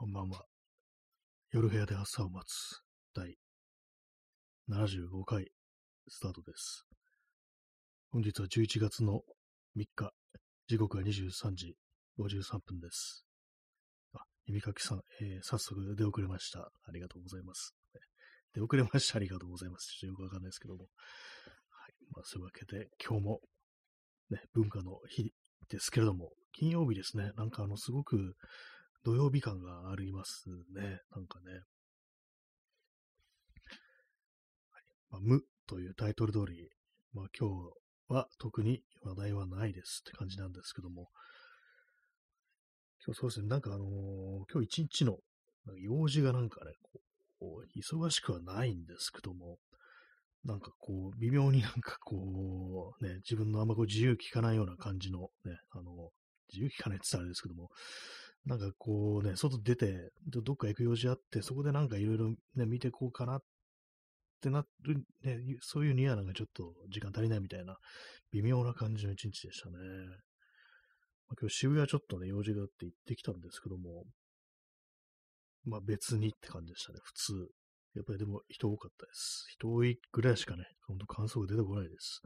こんばんは。夜部屋で朝を待つ第75回スタートです。本日は11月の3日、時刻は23時53分です。あ、耳かきさん、えー早速出遅れました。ありがとうございます。出遅れました。ありがとうございます。ちょっとよくわかんないですけども。はい。まあ、そういうわけで、今日もね、文化の日ですけれども、金曜日ですね。なんかあの、すごく土曜日感がありますね。なんかね。はい。まあ、無というタイトル通り、まあ今日は特に話題はないですって感じなんですけども、今日そうですね、なんかあのー今日一日の用事がなんかね、こう忙しくはないんですけども、なんかこう、微妙になんかこう、ね、自分のあんまこう自由聞かないような感じのね、あの、自由聞かないって言ったらあれですけども、なんかこうね、外出て、どっか行く用事あって、そこでなんかいろいろね、見てこうかなってなる、ね、そういうニアなんかちょっと時間足りないみたいな、微妙な感じの一日でしたね。ま、今日渋谷ちょっとね、用事があって行ってきたんですけども、まあ別にって感じでしたね、普通。やっぱりでも人多かったです。人多いぐらいしかね、ほんと感想が出てこないです。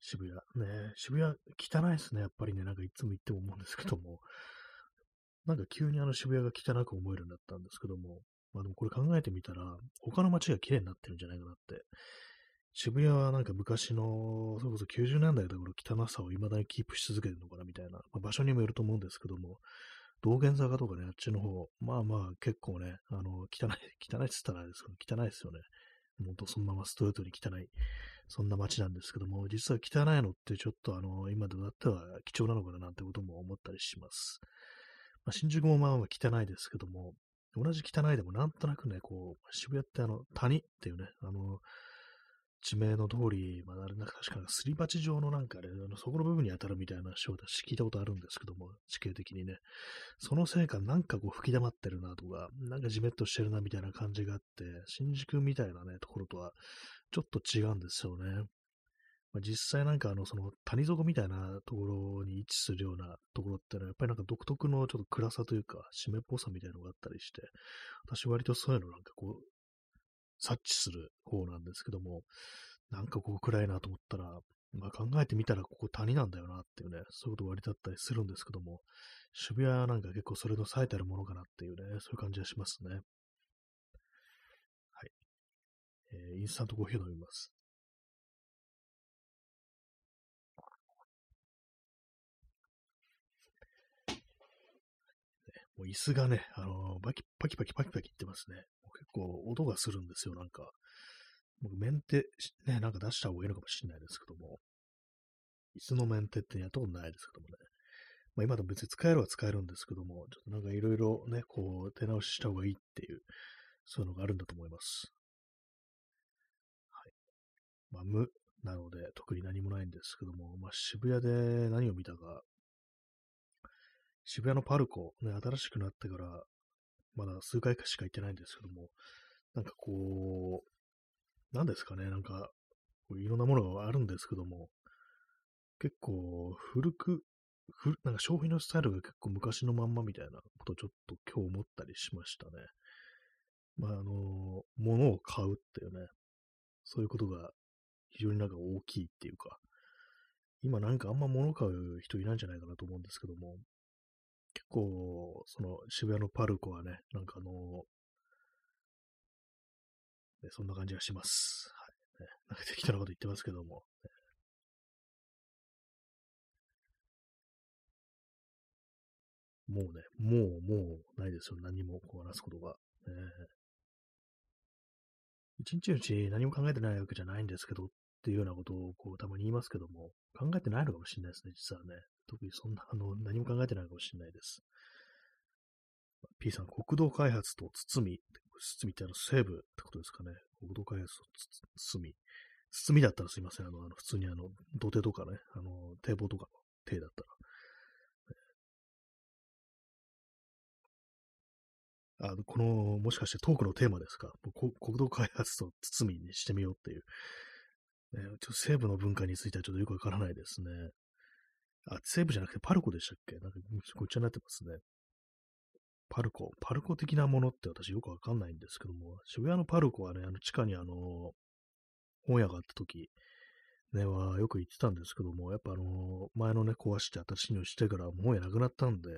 渋谷。ね渋谷汚いですね、やっぱりね、なんかいつも行っても思うんですけども。なんか急にあの渋谷が汚く思えるようになったんですけども、まあでもこれ考えてみたら、他の街が綺麗になってるんじゃないかなって。渋谷はなんか昔の、それこそ90年代だから汚さを未だにキープし続けてるのかなみたいな、まあ、場所にもよると思うんですけども、道玄坂とかね、あっちの方、まあまあ結構ね、あの、汚い、汚いって言ったらあれですけど、汚いですよね。本当そのままストレートに汚い、そんな街なんですけども、実は汚いのってちょっとあの、今となっては貴重なのかななんてことも思ったりします。まあ、新宿もまあまあ汚いですけども、同じ汚いでもなんとなくね、こう、渋谷ってあの、谷っていうね、あの、地名の通り、まあ、あれなんか確かすり鉢状のなんかあれ、あのそこの部分に当たるみたいな章だし、聞いたことあるんですけども、地形的にね。そのせいかなんかこう吹き溜まってるなとか、なんかじめっとしてるなみたいな感じがあって、新宿みたいなね、ところとはちょっと違うんですよね。まあ、実際なんかあの、その谷底みたいなところに位置するようなところってのは、やっぱりなんか独特のちょっと暗さというか、湿っぽさみたいなのがあったりして、私割とそういうのなんかこう、察知する方なんですけども、なんかこう暗いなと思ったら、まあ考えてみたらここ谷なんだよなっていうね、そういうこと割とあったりするんですけども、渋谷なんか結構それの冴えてるものかなっていうね、そういう感じがしますね。はい。えーインスタントコーヒー飲みます。もう椅子がね、あのーバキパキパキパキパキってますね。結構音がするんですよ、なんか。僕、メンテ、ね、なんか出した方がいいのかもしれないですけども。椅子のメンテってやったことないですけどもね。まあ今でも別に使えるは使えるんですけども、ちょっとなんかいろいろね、こう、手直しした方がいいっていう、そういうのがあるんだと思います。はい。まあ無なので、特に何もないんですけども、まあ渋谷で何を見たか、渋谷のパルコ、ね、新しくなってから、まだ数回しか行ってないんですけども、なんかこう、なんですかね、なんか、いろんなものがあるんですけども、結構古く、古なんか消費のスタイルが結構昔のまんまみたいなことをちょっと今日思ったりしましたね。まあ、あの、物を買うっていうね、そういうことが非常になんか大きいっていうか、今なんかあんま物買う人いないんじゃないかなと思うんですけども、結構、その渋谷のパルコはね、なんかあの、ね、そんな感じがします。はい。ね、なんか適当なこと言ってますけども。もうね、もう、もうないですよ。何もこう話すことが。ね、一日のうち何も考えてないわけじゃないんですけどっていうようなことをこうたまに言いますけども、考えてないのかもしれないですね、実はね。特にそんな、あの、何も考えてないかもしれないです。P さん、国土開発と堤。堤ってあの西部ってことですかね。国土開発と堤。堤だったらすいません。あの、あの普通にあの、土手とかね、あの、堤防とかの堤だったら。あの、この、もしかしてトークのテーマですか？こ国土開発と堤にしてみようっていう。ね、ちょっと西部の文化についてはちょっとよくわからないですね。あ、西部じゃなくてパルコでしたっけ？なんかごっちゃになってますね。パルコ。パルコ的なものって私よくわかんないんですけども、渋谷のパルコはね、あの地下にあの、本屋があった時、ね、はよく行ってたんですけども、やっぱあの、前のね、壊して新しいのしてから本屋なくなったんで、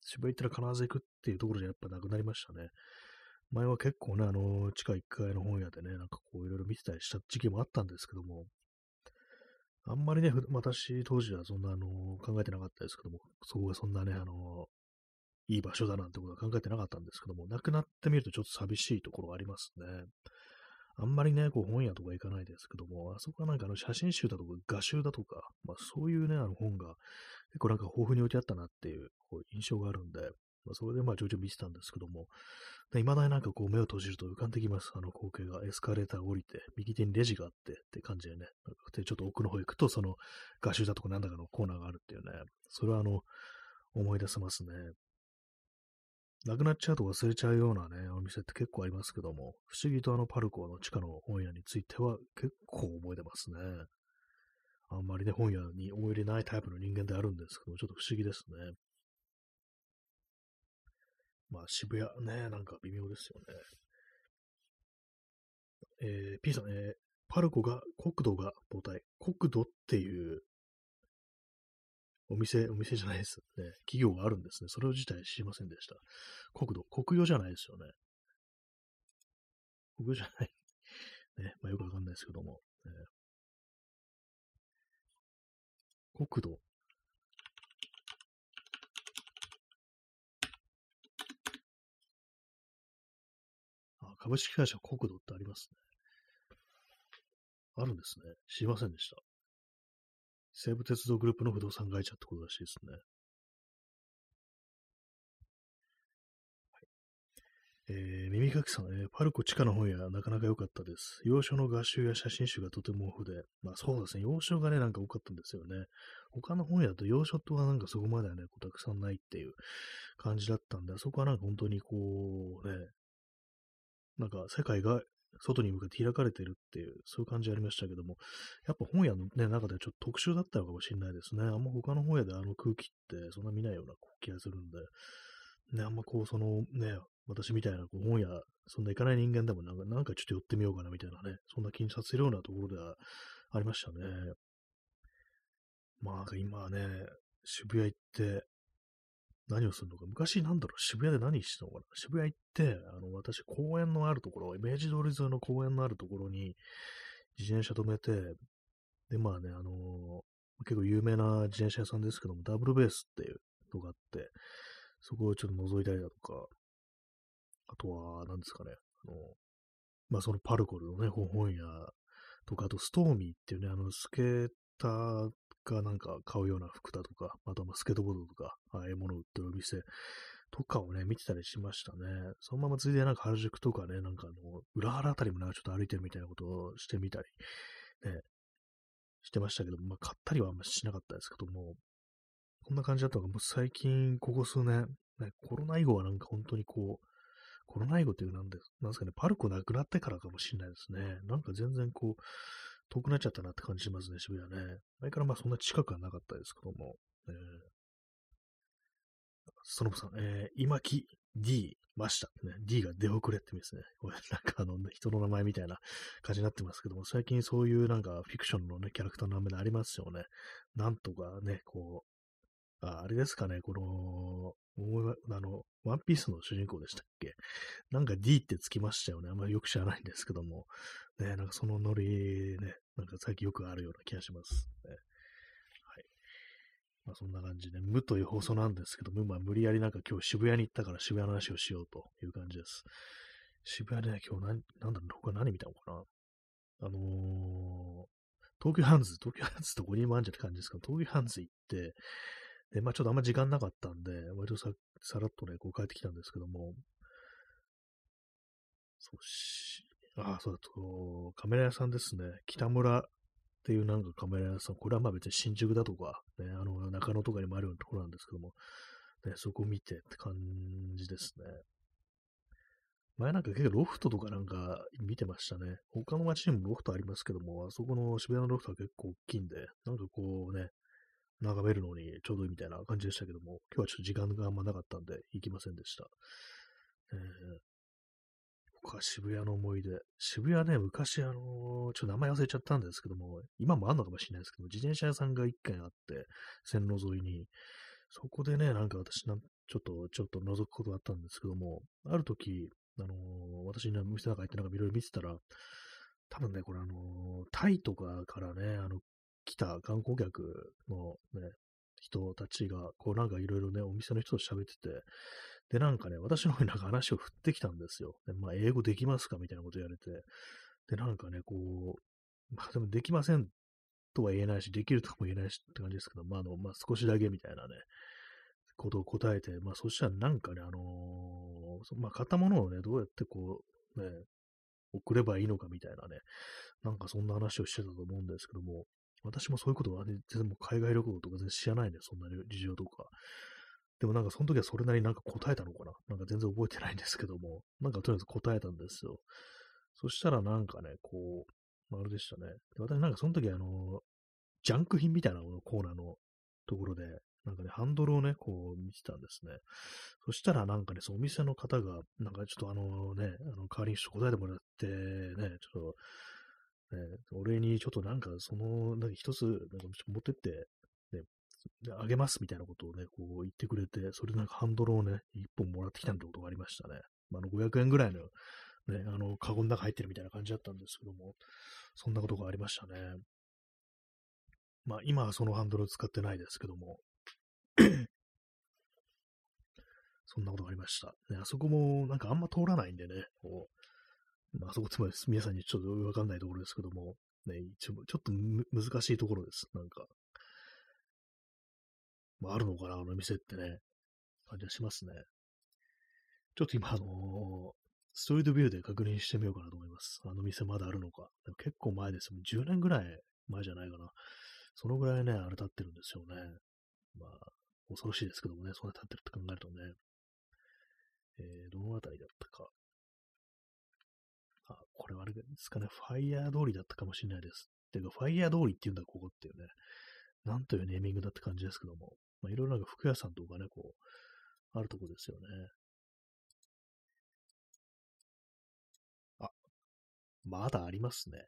渋谷行ったら必ず行くっていうところじゃやっぱなくなりましたね。前は結構ね、あの、地下1階の本屋でね、なんかこういろいろ見てたりした時期もあったんですけども、あんまりね、私当時はそんなあの、考えてなかったですけども、そこがそんなね、あの、いい場所だなんてことは考えてなかったんですけども、亡くなってみるとちょっと寂しいところありますね。あんまりね、こう本屋とか行かないですけども、あそこはなんかあの写真集だとか画集だとか、まあそういうね、あの本が結構なんか豊富に置いてあったなっていうこう印象があるんで、まあ、それでまあちょいちょい見てたんですけども、いまだになんかこう目を閉じると浮かんできます。あの光景がエスカレーター降りて、右手にレジがあってって感じでね、でちょっと奥の方行くと、その画集だとかなんだかのコーナーがあるっていうね、それはあの、思い出せますね。なくなっちゃうと忘れちゃうようなね、お店って結構ありますけども、不思議とあのパルコの地下の本屋については結構覚えてますね。あんまりね、本屋に思い入れないタイプの人間であるんですけども、ちょっと不思議ですね。まあ渋谷ね、なんか微妙ですよね。えー、P さん、えー、パルコが、国土が母体、国土っていうお店、お店じゃないですね。企業があるんですね。それを自体知りませんでした。国土、国用じゃないですよね。国用じゃない。ね、まあよくわかんないですけども。えー、国土。あ、株式会社国土ってありますね。あるんですね。知りませんでした。西武鉄道グループの不動産会社ってことらしいですね。えー、耳かきさん、えー、パルコ地下の本屋、なかなか良かったです。洋書の画集や写真集がとても豊富で、まあそうですね、洋書がね、なんか多かったんですよね。他の本屋だと洋書とはなんかそこまではね、こうたくさんないっていう感じだったんで、あそこはなんか本当にこう、ね、なんか世界が外に向かって開かれてるっていう、そういう感じありましたけども、やっぱ本屋の、ね、中ではちょっと特殊だったのかもしれないですね。あんま他の本屋であの空気ってそんな見ないような気がするんで、ね、あんまこう、そのね、私みたいなこう本屋、そんな行かない人間でもなんか、なんかちょっと寄ってみようかなみたいなね、そんな気にさせるようなところではありましたね。まあ、今ね、渋谷行って、何をするのか。昔なんだろう、渋谷で何してたのかな。渋谷行って、あの、私、公園のあるところ、明治通り沿いの公園のあるところに自転車止めて、で、まあね、あのー、結構有名な自転車屋さんですけども、ダブルベースっていうのがあって、そこをちょっと覗いたりだとか、あとは、何ですかね、あの、まあそのパルコルのね、本屋とか、あとストーミーっていうね、あの、スケーターがなんか買うような服だとか、あとはスケートボードとか、ああいうものを売ってるお店とかをね、見てたりしましたね。そのままついでなんか原宿とかね、なんかあの、裏原あたりもなんかちょっと歩いてるみたいなことをしてみたり、ね、してましたけど、まあ買ったりはあんましなかったですけども、こんな感じだったのが、もう最近、ここ数年、ね、コロナ以後はなんか本当にこう、コロナ以後っていうなんで、なんですかね、パルコなくなってからかもしれないですね。なんか全然こう、遠くなっちゃったなって感じしますね、渋谷ね。前からまあそんな近くはなかったですけども。えー、そのさん、えー、今木 D ました。ね、D が出遅れって意味ですね。これなんかあの、人の名前みたいな感じになってますけども、最近そういうなんかフィクションのね、キャラクターの名前でありますよね。なんとかね、こう、ああれですかね、この、あの、ワンピースの主人公でしたっけ？なんか D ってつきましたよね。あんまりよく知らないんですけども。ね、なんかそのノリね、なんか最近よくあるような気がします。ね、はい。まあそんな感じで、無という放送なんですけど、無、まあ無理やりなんか今日渋谷に行ったから渋谷の話をしようという感じです。渋谷でね、今日何、なんだろう、他何見たのかな？あのー、東急ハンズ、東急ハンズとゴニーマンジャって感じですけど、東急ハンズ行って、で、まあちょっとあんま時間なかったんで、割とささらっとね、こう帰ってきたんですけども、そうし、ああ、そうだと、カメラ屋さんですね。北村っていうなんかカメラ屋さん、これはまあ別に新宿だとか、ね、あの、中野とかにもあるようなところなんですけども、ね、そこ見てって感じですね。前なんか結構ロフトとかなんか見てましたね。他の街にもロフトありますけども、あそこの渋谷のロフトは結構大きいんで、なんかこうね、眺めるのにちょうどいいみたいな感じでしたけども、今日はちょっと時間があんまなかったんで行きませんでした。えー、他渋谷の思い出。渋谷ね、昔あのー、ちょっと名前忘れちゃったんですけども、今もあんのかもしれないですけども、自転車屋さんが一軒あって、線路沿いに、そこでね、なんか私な、ちょっと、ちょっと覗くことがあったんですけども、ある時、あのー、私の店の中行ってなんかいろいろ見てたら、多分ね、これあのー、タイとかからね、あの、来た観光客のね、人たちが、こうなんかいろいろね、お店の人と喋ってて、で、なんかね、私の方になんか話を振ってきたんですよ。でまあ、英語できますかみたいなこと言われて、で、なんかね、こう、まあ、でもできませんとは言えないし、できるとも言えないしって感じですけど、まあ、あの、まあ、少しだけみたいなね、ことを答えて、まあ、そしたらなんかね、あのー、まあ、買ったものをね、どうやってこう、ね、送ればいいのかみたいなね、なんかそんな話をしてたと思うんですけども、私もそういうことはね、全然もう海外旅行とか全然知らないんで、そんな事情とか。でもなんかその時はそれなりになんか答えたのかな？なんか全然覚えてないんですけども、なんかとりあえず答えたんですよ。そしたらなんかね、こう、あれでしたね。で私なんかその時あの、ジャンク品みたいなのコーナーのところで、なんかね、ハンドルをね、こう見てたんですね。そしたらなんかね、そのお店の方が、なんかちょっとあのね、あの代わりにちょっと答えてもらってね、ちょっと、ね、俺にちょっとなんかその、なんか一つ、なんか持ってって、ね、あげますみたいなことをね、こう言ってくれて、それでなんかハンドルをね、一本もらってきたってことがありましたね。まあ、あの500円ぐらいのね、あの、カゴの中入ってるみたいな感じだったんですけども、そんなことがありましたね。まあ、今はそのハンドルを使ってないですけども、そんなことがありました。ね、あそこもなんかあんま通らないんでね、こう、まあ、そこ つまり皆さんにちょっとわかんないところですけども、ね、一応ちょっと難しいところです。なんか、まあ、あるのかな、あの店ってね、感じはしますね。ちょっと今、あのー、ストリートビューで確認してみようかなと思います。あの店まだあるのか。でも結構前です。もう10年ぐらい前じゃないかな。そのぐらいね、あれ立ってるんですよね。まあ、恐ろしいですけどもね、そんな立ってるって考えるとね。えー、どのあたりだったか。これはあれですかね、ファイヤー通りだったかもしれないです。ていうか、ファイヤー通りっていうんだ、ここっていうね。なんというネーミングだって感じですけども。まあ、いろいろなんか服屋さんとかね、こう、あるとこですよね。あまだありますね。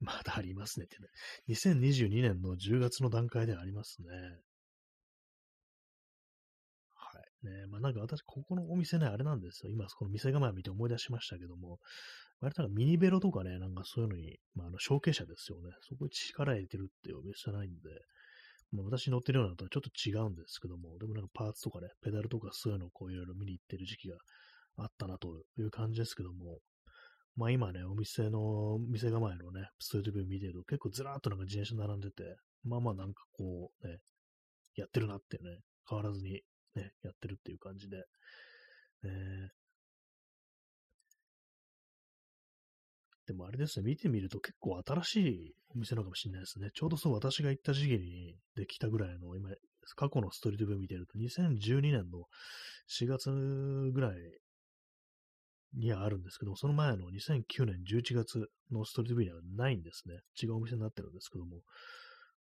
まだありますねってね。2022年の10月の段階でありますね。ね。まあなんか私、ここのお店ね、あれなんですよ。今、この店構えを見て思い出しましたけども、割となんかミニベロとかね、なんかそういうのに、まああの、証券者ですよね。そこに力入れてるってお店じゃないんで、まあ、私乗ってるようなのとはちょっと違うんですけども、でもなんかパーツとかね、ペダルとかそういうのをこういろいろ見に行ってる時期があったなという感じですけども、まあ今ね、お店の、店構えのね、ストリートビュー見てると結構ずらーっとなんか自転車並んでて、まあまあなんかこうね、やってるなってね、変わらずにね、やってるっていう感じで、えー、でもあれですね、見てみると結構新しいお店なのかもしれないですね。ちょうどそう私が行った時期にできたぐらいの、今、過去のストリートビュー見てると、2012年の4月ぐらいにはあるんですけどその前の2009年11月のストリートビューにはないんですね。違うお店になってるんですけども、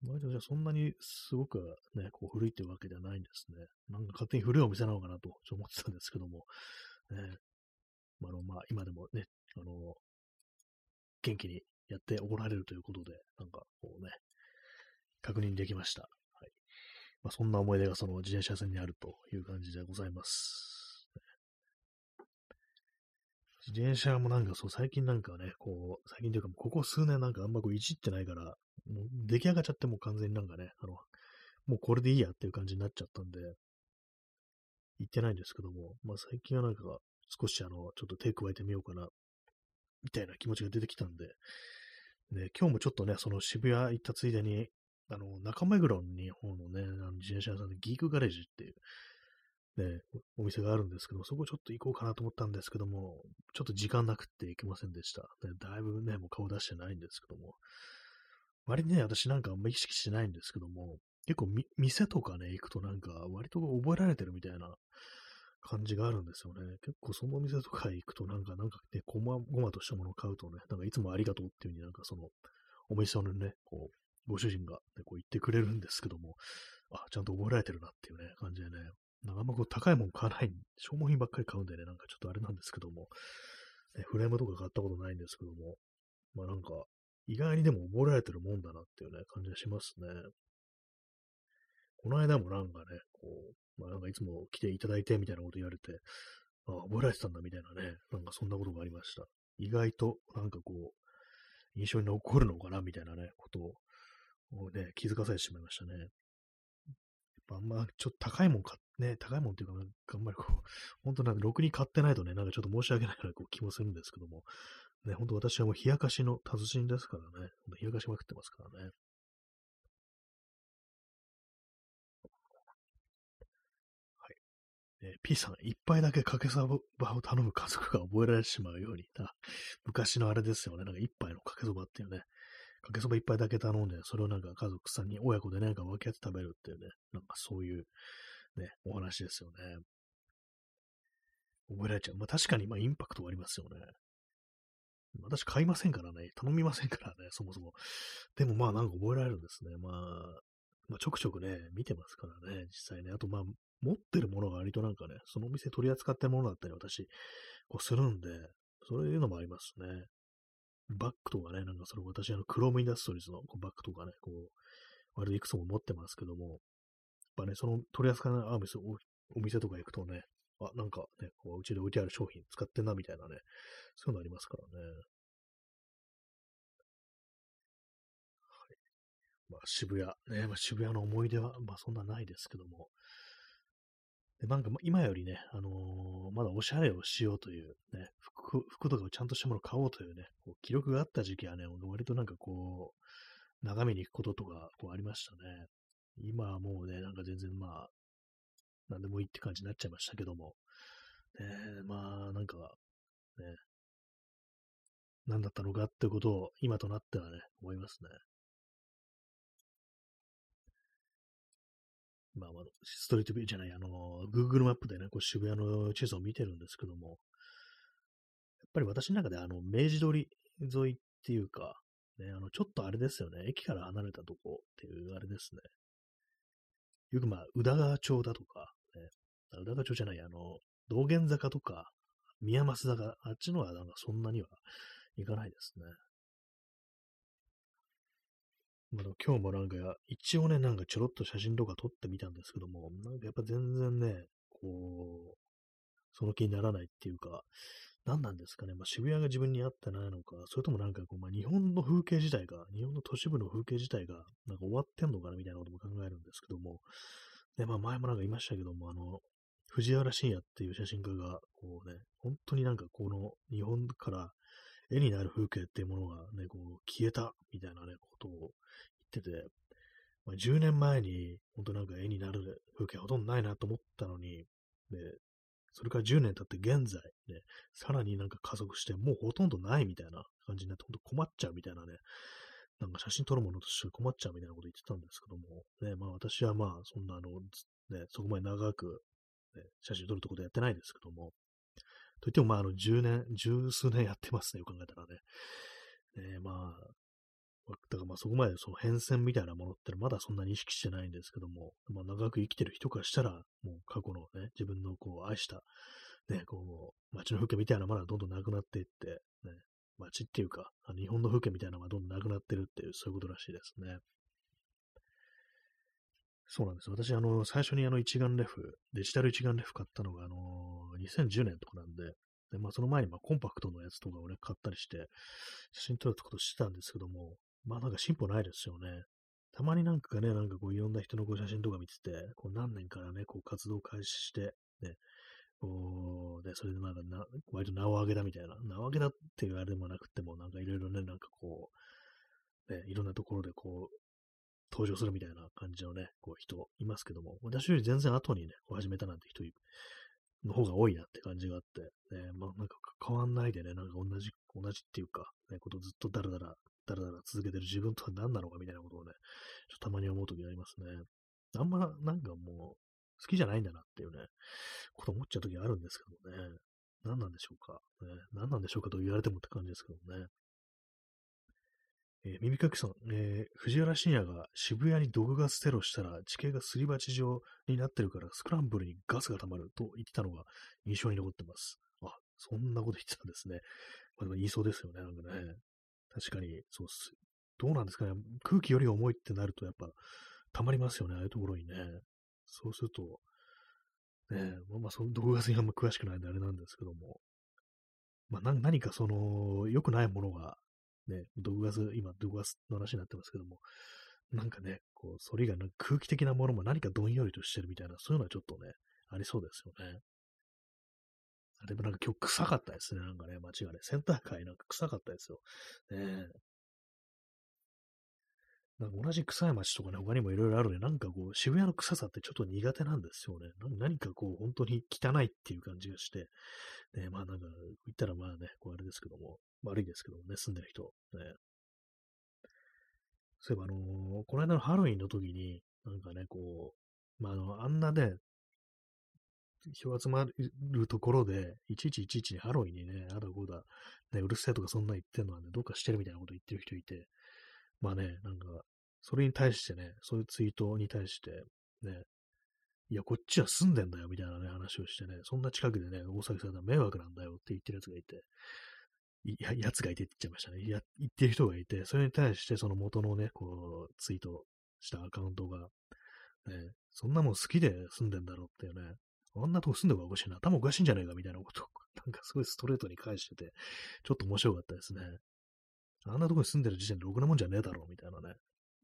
割とじゃそんなにすごくね、こう古いっていうわけではないんですね。なんか勝手に古いお店なのかなと思ってたんですけども、ね、まあの、まあ、今でもね、あの、元気にやっておられるということで、なんかこうね、確認できました。はい。まあ、そんな思い出がその自転車屋さんにあるという感じでございます。自転車もなんかそう、最近なんかね、こう、最近というか、ここ数年なんかあんまこういじってないから、もう出来上がっちゃってもう完全になんかね、あの、もうこれでいいやっていう感じになっちゃったんで、言ってないんですけども、まあ最近はなんか少しあの、ちょっと手加えてみようかな、みたいな気持ちが出てきたんで、ね、今日もちょっとね、その渋谷行ったついでに、あの、中目黒に方のね、あの自転車屋さんでギークガレージっていう、ね、お店があるんですけど、そこちょっと行こうかなと思ったんですけども、ちょっと時間なくって行けませんでした。ね、だいぶね、もう顔出してないんですけども。割にね、私なんかあんま意識してないんですけども、結構み店とかね、行くとなんか割と覚えられてるみたいな感じがあるんですよね。結構その店とか行くとなんか、なんかね、ごま、ごまとしたものを買うとね、なんかいつもありがとうっていう風になんかその、お店のね、こう、ご主人が、ね、こう言ってくれるんですけども、あ、ちゃんと覚えられてるなっていうね、感じでね、なんかあんまこう高いもん買わない、消耗品ばっかり買うんでね、なんかちょっとあれなんですけども、ね、フレームとか買ったことないんですけども、まあなんか、意外にでも覚えられてるもんだなっていうね、感じがしますね。この間もなんかね、こう、まあなんかいつも来ていただいてみたいなこと言われて、ああ覚えられてたんだみたいなね、なんかそんなことがありました。意外となんかこう、印象に残るのかなみたいなね、ことをね、気づかされてしまいましたね。やっぱあんまちょっと高いもん買っね、高いもんっていうか、あんまりこう、本当なんかろくに買ってないとね、なんかちょっと申し訳ないようなこう気もするんですけども、ね、本当私はもう冷やかしの達人ですからね、冷やかしまくってますからね。はいえー、P さん、一杯だけかけそばを頼む家族が覚えられてしまうように。昔のあれですよね。なんか一杯のかけそばっていうね。かけそば一杯だけ頼んで、それをなんか家族さんに親子でなんか分け合って食べるっていうね。なんかそういうね、お話ですよね。覚えられちゃう。まあ確かにまあインパクトはありますよね。私買いませんからね。頼みませんからね、そもそも。でもまあなんか覚えられるんですね。まあ、まあ、ちょくちょくね、見てますからね、実際ね。あとまあ、持ってるものが割となんかね、そのお店取り扱ってるものだったり私、こうするんで、そういうのもありますね。バッグとかね、なんかそれ私、あの、クロームインダストリーズのバッグとかね、こう、割といくつも持ってますけども、やっぱね、その取り扱いのお店お店とか行くとね、あ、なんかね、こううちで置いてある商品使ってんなみたいなね、そういうのありますからね。はい。まあ、渋谷、ね、まあ、渋谷の思い出は、まあそんなないですけども、でなんか今よりね、あのー、まだおしゃれをしようという、ね、服、服とかをちゃんとしたものを買おうというね、こう記録があった時期はね、割となんかこう、眺めに行くこととか、こうありましたね。今はもうね、なんか全然まあ、なんでもいいって感じになっちゃいましたけども、ね、まあ、なんか、ね、何だったのかってことを今となってはね、思いますね。まあ、まあ、ストリートビューじゃない、あの、Google マップでね、こう渋谷の地図を見てるんですけども、やっぱり私の中であの、明治通り沿いっていうか、ね、あの、ちょっとあれですよね、駅から離れたとこっていうあれですね。よくまあ、宇田川町だとか、ね、宇田川町じゃない、あの、道玄坂とか、宮益坂、あっちのはなんかそんなには行かないですね。まあ、今日もなんか、一応ね、なんかちょろっと写真とか撮ってみたんですけども、なんかやっぱ全然ね、こう、その気にならないっていうか、何なんですかね、まあ、渋谷が自分に合ってないのか、それともなんかこう、まあ、日本の風景自体が、日本の都市部の風景自体が、なんか終わってんのかなみたいなことも考えるんですけども、で、まあ前もなんか言いましたけども、あの、藤原信也っていう写真家が、こうね、本当になんかこの日本から絵になる風景っていうものがね、こう消えたみたいなね、ことを言ってて、まあ、10年前に本当なんか絵になる風景ほとんどないなと思ったのに、で、それから10年経って現在、ね、さらになんか加速して、もうほとんどないみたいな感じになって、本当困っちゃうみたいなね、なんか写真撮るものとして困っちゃうみたいなこと言ってたんですけども、ね、まあ私はまあそんなあの、ね、そこまで長く、ね、写真撮るってことやってないですけども、といっても、まあ、あの、10年、十数年やってますね、よく考えたらね。えー、まあ、だからまあそこまでその変遷みたいなものってまだそんなに意識してないんですけども、まあ長く生きてる人からしたら、もう過去のね、自分のこう愛した、ね、こう、街の風景みたいなものはどんどんなくなっていって、ね、街っていうか、日本の風景みたいなのがどんどんなくなってるっていう、そういうことらしいですね。そうなんです。私、あの、最初にあの一眼レフ、デジタル一眼レフ買ったのが、あの、2010年とかなんで、でまあ、その前にまあコンパクトのやつとかをね、買ったりして、写真撮るってことしてたんですけども、まあなんか進歩ないですよね。たまになんかね、なんかこういろんな人のこう写真とか見てて、こう何年からね、こう活動開始して、ね、こう、で、それでなんかな、割と名を上げたみたいな、名を上げたっていうあれでもなくても、なんかいろいろね、なんかこう、ね、いろんなところでこう、登場するみたいな感じのね、こう人いますけども、私より全然後にね、こう始めたなんて人の方が多いなって感じがあって、ね、まあなんか変わんないでね、なんか同じ、同じっていうか、ね、ことずっとだらだら、だらだら続けてる自分とは何なのかみたいなことをね、ちょっとたまに思うときありますね。あんまなんかもう、好きじゃないんだなっていうね、こと思っちゃうときあるんですけどもね。何なんでしょうか。ね、何なんでしょうかと言われてもって感じですけどもね。えー、耳かきさん、えー、藤原信也が渋谷に毒ガステロしたら地形がすり鉢状になってるからスクランブルにガスが溜まると言ってたのが印象に残ってます。あ、そんなこと言ってたんですね。まあ、でも言いそうですよね、なんかね。確かに、そうっす。どうなんですかね。空気より重いってなるとやっぱ溜まりますよね、ああいうところにね。そうすると、ね、まあ、その毒ガスにあんま詳しくないんであれなんですけども、まあ、何かその、良くないものがね、毒ガス、今、毒ガスの話になってますけども、なんかね、こう、反りがな空気的なものも何かどんよりとしてるみたいな、そういうのはちょっとね、ありそうですよね。でもなんか今日臭かったですね、なんかね、街がね、センター街なんか臭かったですよ。ねえなんか同じ臭い街とかね、他にもいろいろあるね、なんかこう、渋谷の臭さってちょっと苦手なんですよね。何かこう、本当に汚いっていう感じがして、ね、まあなんか、言ったらまあね、こうあれですけども、悪いですけどもね、住んでる人。ね、そういえばあのー、この間のハロウィンの時に、なんかね、こう、まああの、あんなね、人集まるところで、いちいちいちいちハロウィンにね、あだこうだ、ね、うるせえとかそんな言ってんのはね、どうかしてるみたいなこと言ってる人いて、まあね、なんか、それに対してね、そういうツイートに対して、ね、いや、こっちは住んでんだよ、みたいなね、話をしてね、そんな近くでね、大騒ぎされたら迷惑なんだよって言ってる奴がいて、いや、つがいてって言っちゃいましたね。や、言ってる人がいて、それに対してその元のね、こう、ツイートしたアカウントが、ね、そんなもん好きで住んでんだろうっていうね、あんなとこ住んでるかおかしいな、頭おかしいんじゃないかみたいなことを、なんかすごいストレートに返してて、ちょっと面白かったですね。あんなとこに住んでる時点でろくなもんじゃねえだろうみたいなね。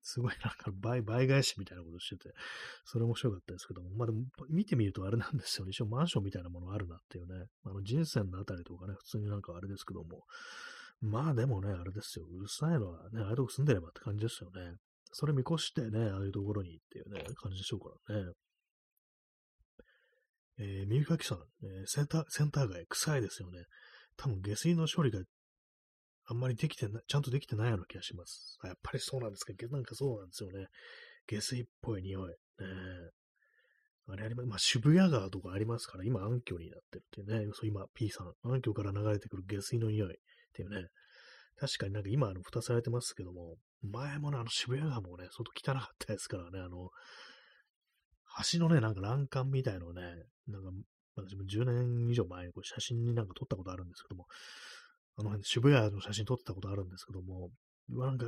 すごいなんか倍、倍返しみたいなことしてて、それ面白かったですけども、まあでも見てみるとあれなんですよね。一応マンションみたいなものあるなっていうね。あの人生のあたりとかね、普通になんかあれですけども。まあでもね、あれですよ。うるさいのはね、ああいうとこ住んでればって感じですよね。それ見越してね、ああいうところにっていうね、感じでしょうからね。えー、耳かきさん、えー、センター、センター街臭いですよね。多分下水の処理があんまりできてない、ちゃんとできてないような気がします。やっぱりそうなんですか。なんかそうなんですよね。下水っぽい匂い。ねあれあります。まあ、渋谷川とかありますから、今暗渠になってるっていうね。そう、今 P さん。暗渠から流れてくる下水の匂いっていうね。確かになんか今、あの、蓋されてますけども、前もね、あの渋谷川もね、相当汚かったですからね、あの、橋のね、なんか欄干みたいのをね、なんか、私も10年以上前にこう写真になんか撮ったことあるんですけども、あの辺、渋谷の写真撮ってたことあるんですけども、なんか、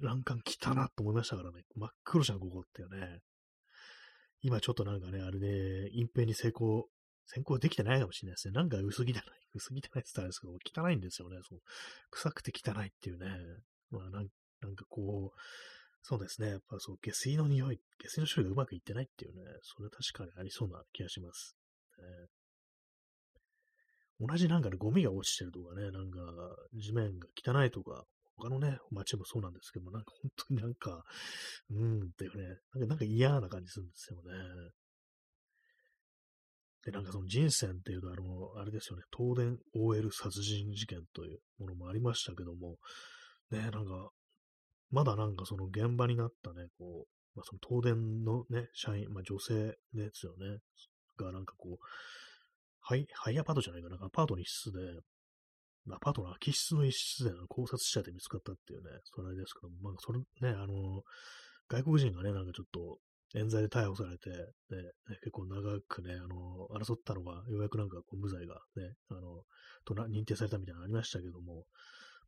欄干来たなと思いましたからね。真っ黒じゃん、ここっていうね。今ちょっとなんかね、あれで、隠蔽に成功、先行できてないかもしれないですね。なんか薄汚い。薄汚いって言ったらですけど、汚いんですよね。そう臭くて汚いっていうね。まあなん、なんかこう、そうですね。やっぱそう、下水の匂い、下水の種類がうまくいってないっていうね、それは確かにありそうな気がします。ね、同じなんかね、ゴミが落ちてるとかね、なんか地面が汚いとか、他のね、街もそうなんですけども、なんか本当になんか、うーんっていうね、なんかなんか嫌な感じするんですよね。で、なんかその人選っていうと、あの、あれですよね、東電 OL 殺人事件というものもありましたけども、ね、なんか、まだなんかその現場になったね、こう、まあ、その東電のね、社員、まあ、女性ですよね、がなんかこう、ハイ、ハイアパートじゃないかな、アパートの一室で、アパートの空き室の一室で考察者で見つかったっていうね、それあれですけども、まあ、それね、あの、外国人がね、なんかちょっと、冤罪で逮捕されて、ね、結構長くね、あの、争ったのが、ようやくなんかこう無罪がね、あの、とな認定されたみたいなのありましたけども、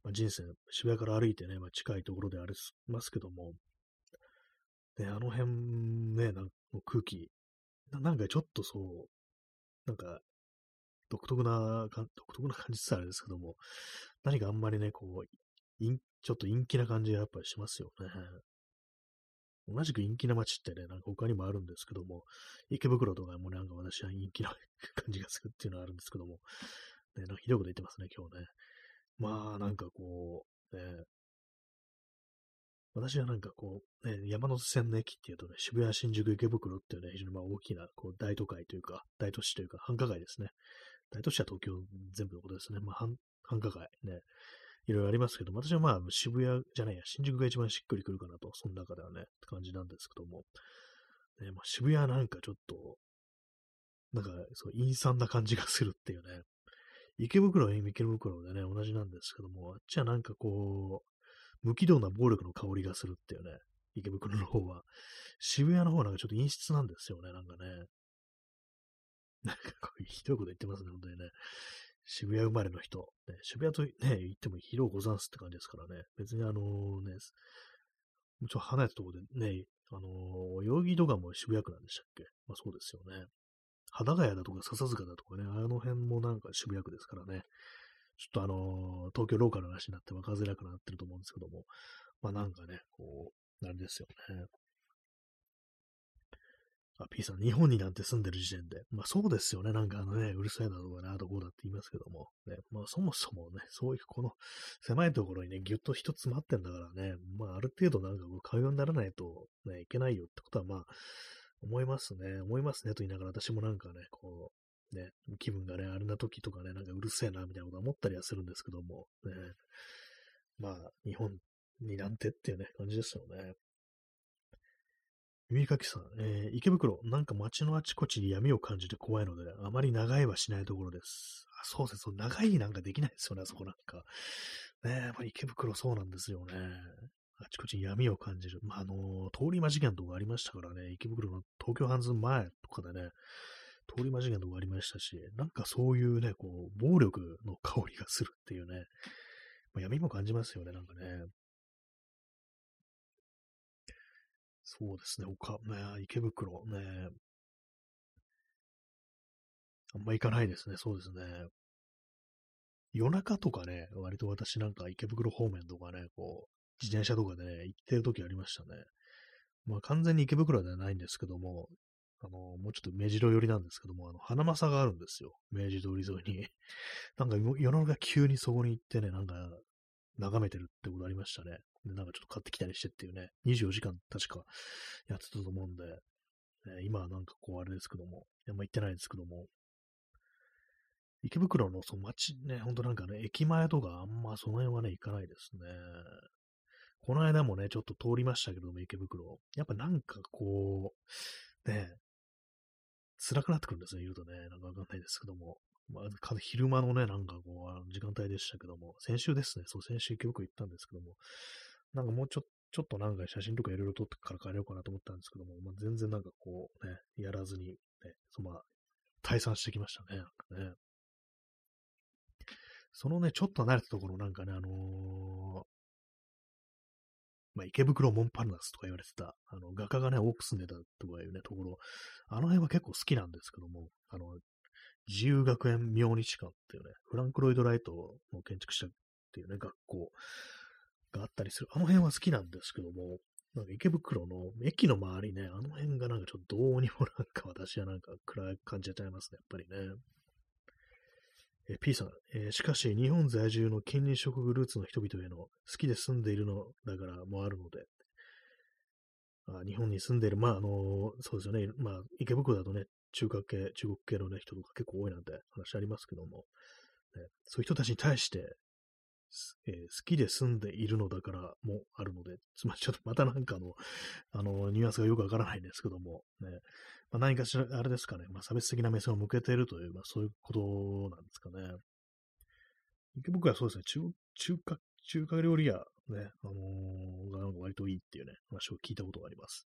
まあ、人生、渋谷から歩いてね、まあ、近いところでありますけども、ね、あの辺ね、なん空気な、なんかちょっとそう、なんか独特な、独特な感じってあれですけども、何かあんまりね、こう、ちょっと陰気な感じがやっぱりしますよね。同じく陰気な街ってね、なんか他にもあるんですけども、池袋とかもなんか私は陰気な感じがするっていうのはあるんですけども、ね、なんかひどいこと言ってますね、今日ね。まあ、なんかこう、ね、私はなんかこう、ね、山手線の駅っていうとね、渋谷、新宿、池袋っていうね、非常にまあ大きなこう大都会というか、大都市というか、繁華街ですね。大都市は東京全部のことですね。まあ、繁華街ね。いろいろありますけど、私はまあ渋谷じゃないや、新宿が一番しっくりくるかなと、その中ではね、って感じなんですけども。ねまあ、渋谷なんかちょっと、なんか、そう、陰惨な感じがするっていうね。池袋は池袋でね、同じなんですけども、あっちはなんかこう、無軌道な暴力の香りがするっていうね、池袋の方は。渋谷の方はなんかちょっと陰湿なんですよね、なんかね。なんかこう ひどいこと言ってますね、本当にね。渋谷生まれの人。ね、渋谷とね、言っても広ござんすって感じですからね。別にあのね、ちょっと離れたところでね、あのー、代々木とかも渋谷区なんでしたっけ？まあそうですよね。幡ヶ谷だとか笹塚だとかね、あの辺もなんか渋谷区ですからね。ちょっとあのー、東京ローカルの話になって分かりづらくなってると思うんですけども、まあなんかね、こう、あれですよね。あ、P さん、日本になんて住んでる時点で。まあそうですよね。なんかあのね、うるさいだとかね、あとこだって言いますけども。ね、まあそもそもね、そういうこの狭いところにね、ぎゅっと人詰まってんだからね、まあある程度なんかこう会話にならないとね、いけないよってことはまあ、思いますね。思いますねと言いながら私もなんかね、こう、ね、気分がね、あれな時とかね、なんかうるせえなみたいなことは思ったりはするんですけども、ね、まあ、日本になんてっていうね、感じですよね。耳かきさん、えー、池袋、なんか街のあちこちに闇を感じて怖いので、あまり長いはしないところです。あそうですね。長いなんかできないですよね、そこなんか。ねやっぱり池袋そうなんですよね。あちこちに闇を感じる。まあ、あの、通り魔事件とかありましたからね、池袋の東京ハンズ前とかでね、通り魔事件とかありましたし、なんかそういうね、こう、暴力の香りがするっていうね、まあ、闇も感じますよね、なんかね。そうですね、他、ね、池袋ね、あんま行かないですね、そうですね。夜中とかね、割と私なんか池袋方面とかね、こう、自転車とかでね、行ってる時ありましたね。まあ完全に池袋ではないんですけども、あの、もうちょっと目白寄りなんですけども、あの、花正があるんですよ。明治通り沿いに。なんか世の中急にそこに行ってね、なんか眺めてるってことありましたね。で、なんかちょっと買ってきたりしてっていうね、24時間確かやってたと思うんで、ね、今はなんかこうあれですけども、あんま行ってないですけども、池袋のその街ね、ほんとなんかね、駅前とかあんまその辺はね、行かないですね。この間もね、ちょっと通りましたけども、池袋。やっぱなんかこう、ね、辛くなってくるんですね、いるとね。なんかわかんないですけども。まあ、昼間のね、なんかこう、時間帯でしたけども、先週ですね、そう、先週池袋行ったんですけども、なんかもうちょちょっとなんか写真とかいろいろ撮ってから帰ろうかなと思ったんですけども、まあ、全然なんかこうね、やらずに、ね、そまあ、退散してきましたね。なんかね。そのね、ちょっと離れたところなんかね、あのー、まあ、池袋モンパルナスとか言われてた、あの、画家がね、多く住んでたとかいうね、ところ、あの辺は結構好きなんですけども、あの、自由学園明日館っていうね、フランク・ロイド・ライトの建築者っていうね、学校があったりする。あの辺は好きなんですけども、なんか池袋の駅の周りね、あの辺がなんかちょっとどうにもなんか私はなんか暗い感じちゃいますね、やっぱりね。え P さん、えー、しかし日本在住の近隣植物ルーツの人々への好きで住んでいるのだからもあるので、あ日本に住んでいる、まあ、あのそうですよね、まあ、池袋だとね、中華系、中国系のね、人とか結構多いなんて話ありますけども、ね、そういう人たちに対して、えー、好きで住んでいるのだからもあるので、つまりちょっとまたなんかの、あの、ニュアンスがよくわからないんですけども、ね、まあ、何かしら、あれですかね、まあ、差別的な目線を向けているという、まあ、そういうことなんですかね。僕はそうですね、中中華、中華料理屋、ね、あのー、が割といいっていうね、話を聞いたことがあります。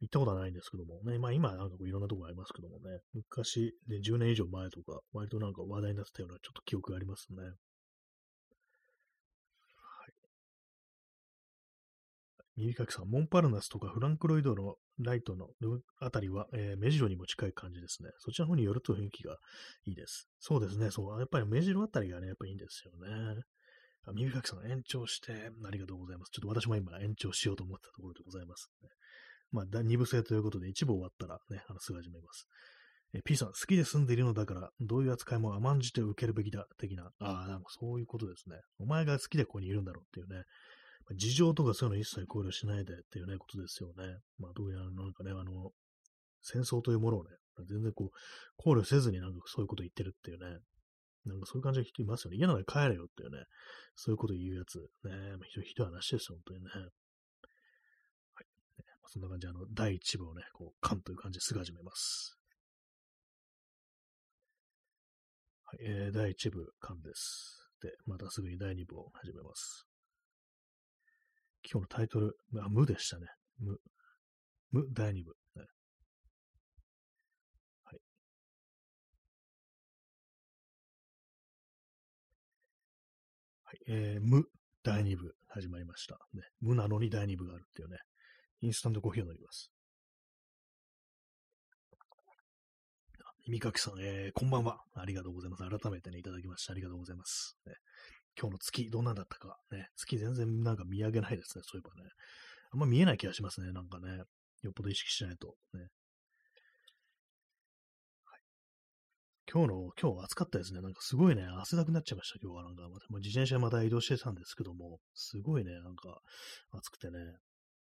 行ったことはないんですけどもね、まあ今なんかこういろんなとこありますけどもね、昔、ね、10年以上前とか、割となんか話題になってたようなちょっと記憶がありますね。はい耳かきさん、モンパルナスとかフランクロイドのライトのあたりは、えー、目白にも近い感じですね。そちらの方に寄ると雰囲気がいいです。そうですね。そう。やっぱり目白あたりがね、やっぱいいんですよね。耳かきさん、延長して、ありがとうございます。ちょっと私も今延長しようと思ったところでございます、ね。まあ、二部制ということで、一部終わったらね、あの、すぐ始めます。え P さん、好きで住んでいるのだから、どういう扱いも甘んじて受けるべきだ、的な。ああ、なんかそういうことですね。お前が好きでここにいるんだろうっていうね。事情とかそういうの一切考慮しないでっていうね、ことですよね。まあ、どうやらなんかね、あの、戦争というものをね、全然こう、考慮せずになんかそういうこと言ってるっていうね、なんかそういう感じの人いますよね。嫌なら帰れよっていうね、そういうこと言うやつ、ね、ひどいひどい話ですよ、本当にね。そんな感じで、あの、第1部をね、こう、カンという感じですぐ始めます。はい、えー、第1部、カンです。で、またすぐに第2部を始めます。今日のタイトル、あ、無でしたね。無。無第2部。はい。はい。えー、無第2部始まりました。ね。無なのに第2部があるっていうね。インスタントコーヒーを飲みます。耳かきさん、えー、こんばんは。ありがとうございます。改めてね、いただきましてありがとうございます。ね、今日の月、どんなんだったか。ね、月全然なんか見上げないですね、そういえばね。あんま見えない気がしますね、なんかね。よっぽど意識しないと。ね。はい、今日の、今日暑かったですね。なんかすごいね、汗だくなっちゃいました、今日は。なんか、ま、自転車また移動してたんですけども、すごいね、なんか、暑くてね。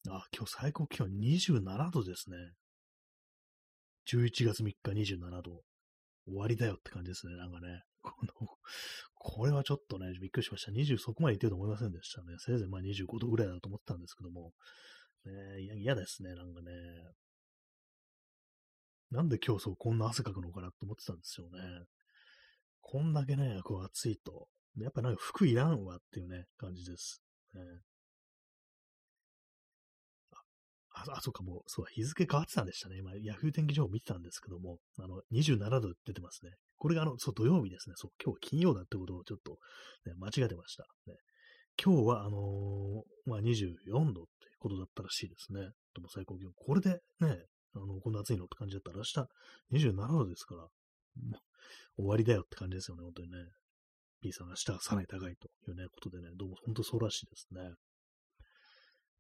あ、今日最高気温27度ですね。11月3日27度。終わりだよって感じですね、なんかね。この、これはちょっとね、びっくりしました。20そこまでいってると思いませんでしたね。せいぜいまあ25度ぐらいだと思ってたんですけども。ね、嫌ですね、なんかね。なんで今日そうこんな汗かくのかなと思ってたんですよね。こんだけね、こう暑いと、やっぱなんか服いらんわっていうね、感じです。ね、あ、あ、そうか、もう、そう、日付変わってたんでしたね。今、ヤフー天気情報見てたんですけども、あの、27度出てますね。これが、あの、そう、土曜日ですね。そう、今日金曜だってことをちょっと、ね、間違えてました。ね、今日は、あのー、まあ、24度ってことだったらしいですね。でも最高気温。これでね、あの、こんな暑いのって感じだったら、明日27度ですから、もう終わりだよって感じですよね、本当にね。P さん明日はさらに高いというね、ことでね、どうも本当そうらしいですね。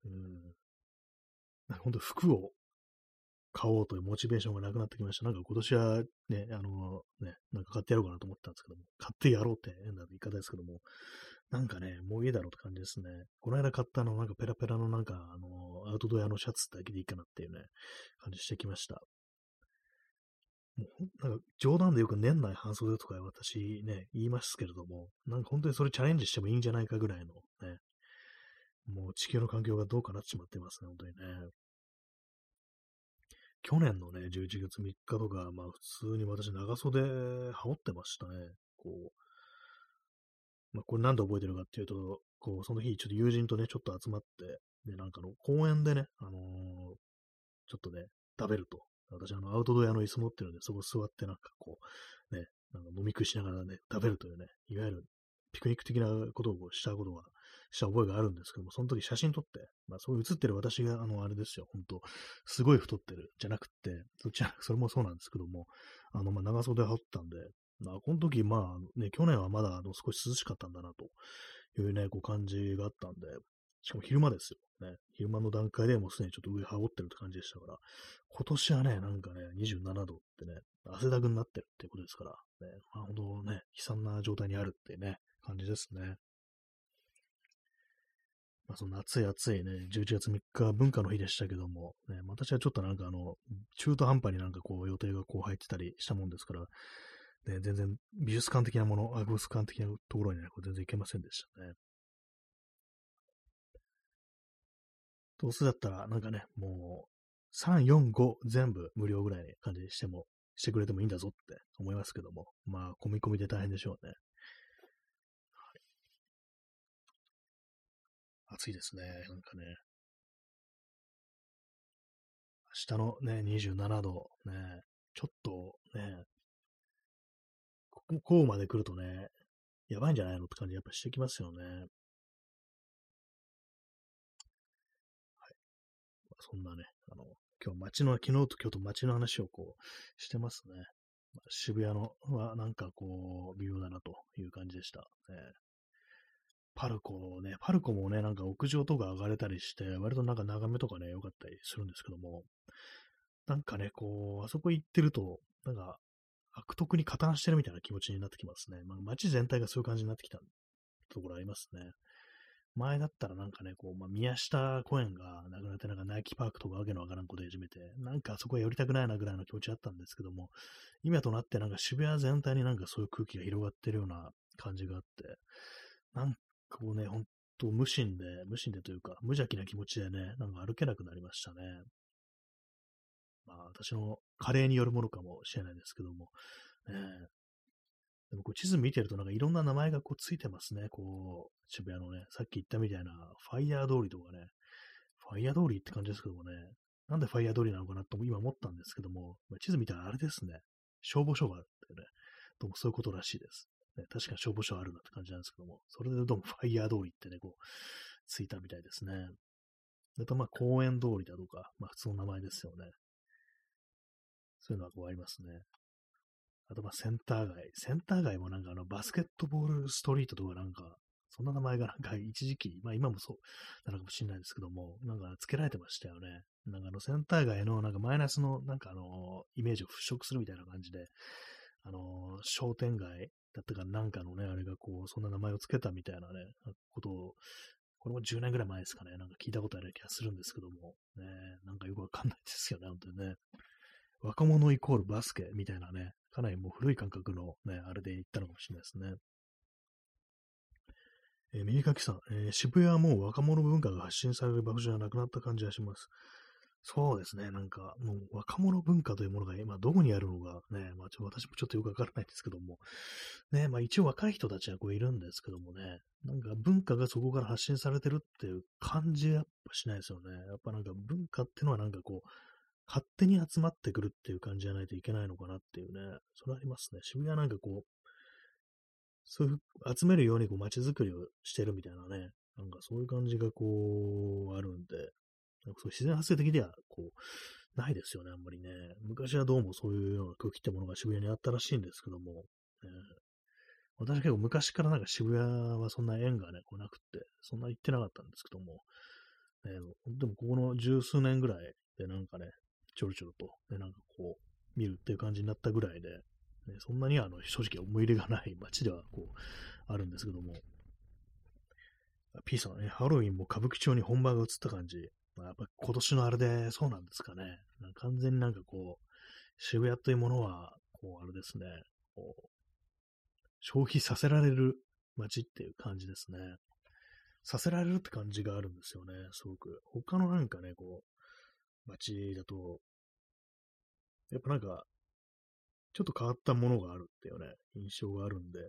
うん。本当服を買おうというモチベーションがなくなってきました。なんか今年はね、あのね、なんか買ってやろうかなと思ったんですけども、買ってやろうって変な言い方ですけども、なんかね、もういいだろうって感じですね。この間買ったの、なんかペラペラのなんか、あの、アウトドアのシャツだけでいいかなっていうね、感じしてきました。もう、なんか冗談でよく年内半袖とか私ね、言いますけれども、なんか本当にそれチャレンジしてもいいんじゃないかぐらいのね、もう地球の環境がどうかなってしまってますね、本当にね。去年のね、11月3日とか、まあ普通に私長袖羽織ってましたね。こう、まあこれ何で覚えてるかっていうと、こう、その日ちょっと友人とね、ちょっと集まって、で、なんかの公園でね、あのー、ちょっとね、食べると。私、あの、アウトドアの椅子持ってるんで、そこ座ってなんかこう、ね、なんか飲み食いしながらね、食べるというね、いわゆるピクニック的なことをしたことがした覚えがあるんですけども、その時写真撮って、まあそう写ってる私が、あの、あれですよ、本当すごい太ってる、じゃなくて、そっちは、それもそうなんですけども、あの、まあ長袖羽織ったんで、まあこの時、まあね、去年はまだあの少し涼しかったんだな、というね、こう感じがあったんで、しかも昼間ですよ。ね。昼間の段階でもうすでにちょっと上羽織ってるって感じでしたから、今年はね、なんかね、27度ってね、汗だくになってるってことですから、ね、まあ本当ね、悲惨な状態にあるってね、感じですね。まあ、その暑い暑いね、11月3日文化の日でしたけども、ね、私はちょっとなんかあの、中途半端になんかこう予定がこう入ってたりしたもんですから、ね、全然美術館的なもの、博物館的なところにね、こう全然行けませんでしたね。どうせだったら、なんかね、もう、3、4、5全部無料ぐらいに感じにしても、してくれてもいいんだぞって思いますけども、まあ、込み込みで大変でしょうね。暑いですね。なんかね。明日のね、27度、ね、ちょっとね、ここまで来るとね、やばいんじゃないのって感じやっぱしてきますよね。はい。そんなね、あの、今日街の、昨日と今日と街の話をこう、してますね。渋谷のはなんかこう、微妙だなという感じでした。ね、パルコね、パルコもね、なんか屋上とか上がれたりして、割となんか眺めとかね、良かったりするんですけども、なんかね、こう、あそこ行ってると、なんか、悪徳に加担してるみたいな気持ちになってきますね。まあ、街全体がそういう感じになってきたところありますね。前だったらなんかね、こう、まあ、宮下公園がなくなって、なんかナイキパークとかわけのわからんこと始めて、なんかあそこへ寄りたくないなぐらいの気持ちあったんですけども、今となってなんか渋谷全体になんかそういう空気が広がってるような感じがあって、なんこうね、ほんと無心で、無心でというか、無邪気な気持ちでね、なんか歩けなくなりましたね。まあ、私の加齢によるものかもしれないですけども、ね、でもこう地図見てるとなんかいろんな名前がこうついてますね。こう、渋谷のね、さっき言ったみたいなファイヤー通りとかね、ファイヤー通りって感じですけどもね、なんでファイヤー通りなのかなと今思ったんですけども、ま、地図見たらあれですね、消防署があるってね、どうもそういうことらしいです。ね、確かに消防署あるなって感じなんですけども、それでどうもファイヤー通りってね、こう、ついたみたいですね。あとまあ公園通りだとか、まあ普通の名前ですよね。そういうのはこうありますね。あとまあセンター街。センター街もなんかあのバスケットボールストリートとかなんか、そんな名前がなんか一時期、まあ今もそうなのかもしれないですけども、なんか付けられてましたよね。なんかあのセンター街のなんかマイナスのなんかあのイメージを払拭するみたいな感じで、あの商店街だったかなんかのね、あれがこう、そんな名前を付けたみたいなね、ことを、これも10年ぐらい前ですかね、なんか聞いたことある気がするんですけども、ね、なんかよくわかんないですよね、本当にね。若者イコールバスケみたいなね、かなりもう古い感覚のね、あれで言ったのかもしれないですね。えー、右書きさん、えー、渋谷はもう若者文化が発信される場所じゃなくなった感じがします。そうですね、なんか、もう若者文化というものが今どこにあるのかね、まあ、ちょ私もちょっとよくわからないんですけども、ね、まあ一応若い人たちはこういるんですけどもね、なんか文化がそこから発信されてるっていう感じはやっぱしないですよね。やっぱなんか文化ってのはなんかこう、勝手に集まってくるっていう感じじゃないといけないのかなっていうね、それはありますね。渋谷なんかこう、そういう集めるようにこう街づくりをしてるみたいなね、なんかそういう感じがこう、あるんで、なんかそう自然発生的ではこう、ないですよね、あんまりね。昔はどうもそういうような空気ってものが渋谷にあったらしいんですけども、ね、私は結構昔からなんか渋谷はそんな縁がね、こうなくって、そんな行ってなかったんですけども、ね、でもここの十数年ぐらいでなんかね、ちょろちょろと、ね、なんかこう、見るっていう感じになったぐらいで、ね、そんなにあの正直思い入れがない街ではこう、あるんですけども、P さんね、ハロウィンも歌舞伎町に本場が映った感じ。ま、やっぱ今年のあれでそうなんですかね。完全になんかこう、渋谷というものは、こう、あれですね、こう、消費させられる街っていう感じですね。させられるって感じがあるんですよね、すごく。他のなんかね、こう、街だと、やっぱなんか、ちょっと変わったものがあるっていうね、印象があるんで、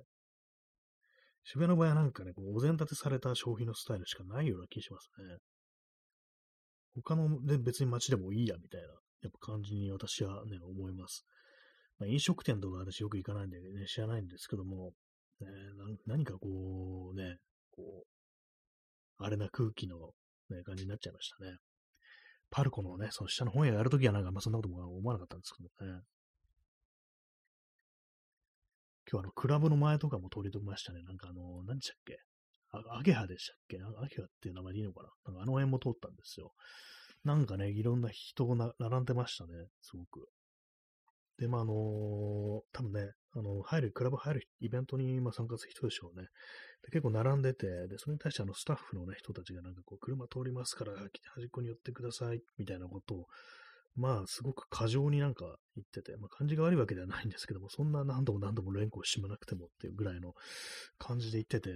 渋谷の場合はなんかね、こうお膳立てされた消費のスタイルしかないような気しますね。他ので別に街でもいいや、みたいな、やっぱ感じに私はね、思います。まあ、飲食店とか私よく行かないんでね、知らないんですけども、ね、何かこうね、こう、あれな空気の、ね、感じになっちゃいましたね。パルコのね、その下の本屋やるときはなんか、まあ、そんなことも思わなかったんですけどね。今日あの、クラブの前とかも通りときましたね。なんかあの、何でしたっけ？アゲハでしたっけ？アゲハっていう名前でいいのかな？なんかあの辺も通ったんですよ。なんかね、いろんな人が並んでましたね。すごく。で、まあ、あのー、多分ね、あの、入る、クラブ入るイベントに、まあ、参加する人でしょうね。で結構並んでて、で、それに対してあの、スタッフのね、人たちがなんかこう、車通りますから、端っこに寄ってください、みたいなことを、まあ、すごく過剰になんか言ってて、まあ、感じが悪いわけではないんですけども、そんな何度も何度も連呼しまなくてもっていうぐらいの感じで言ってて、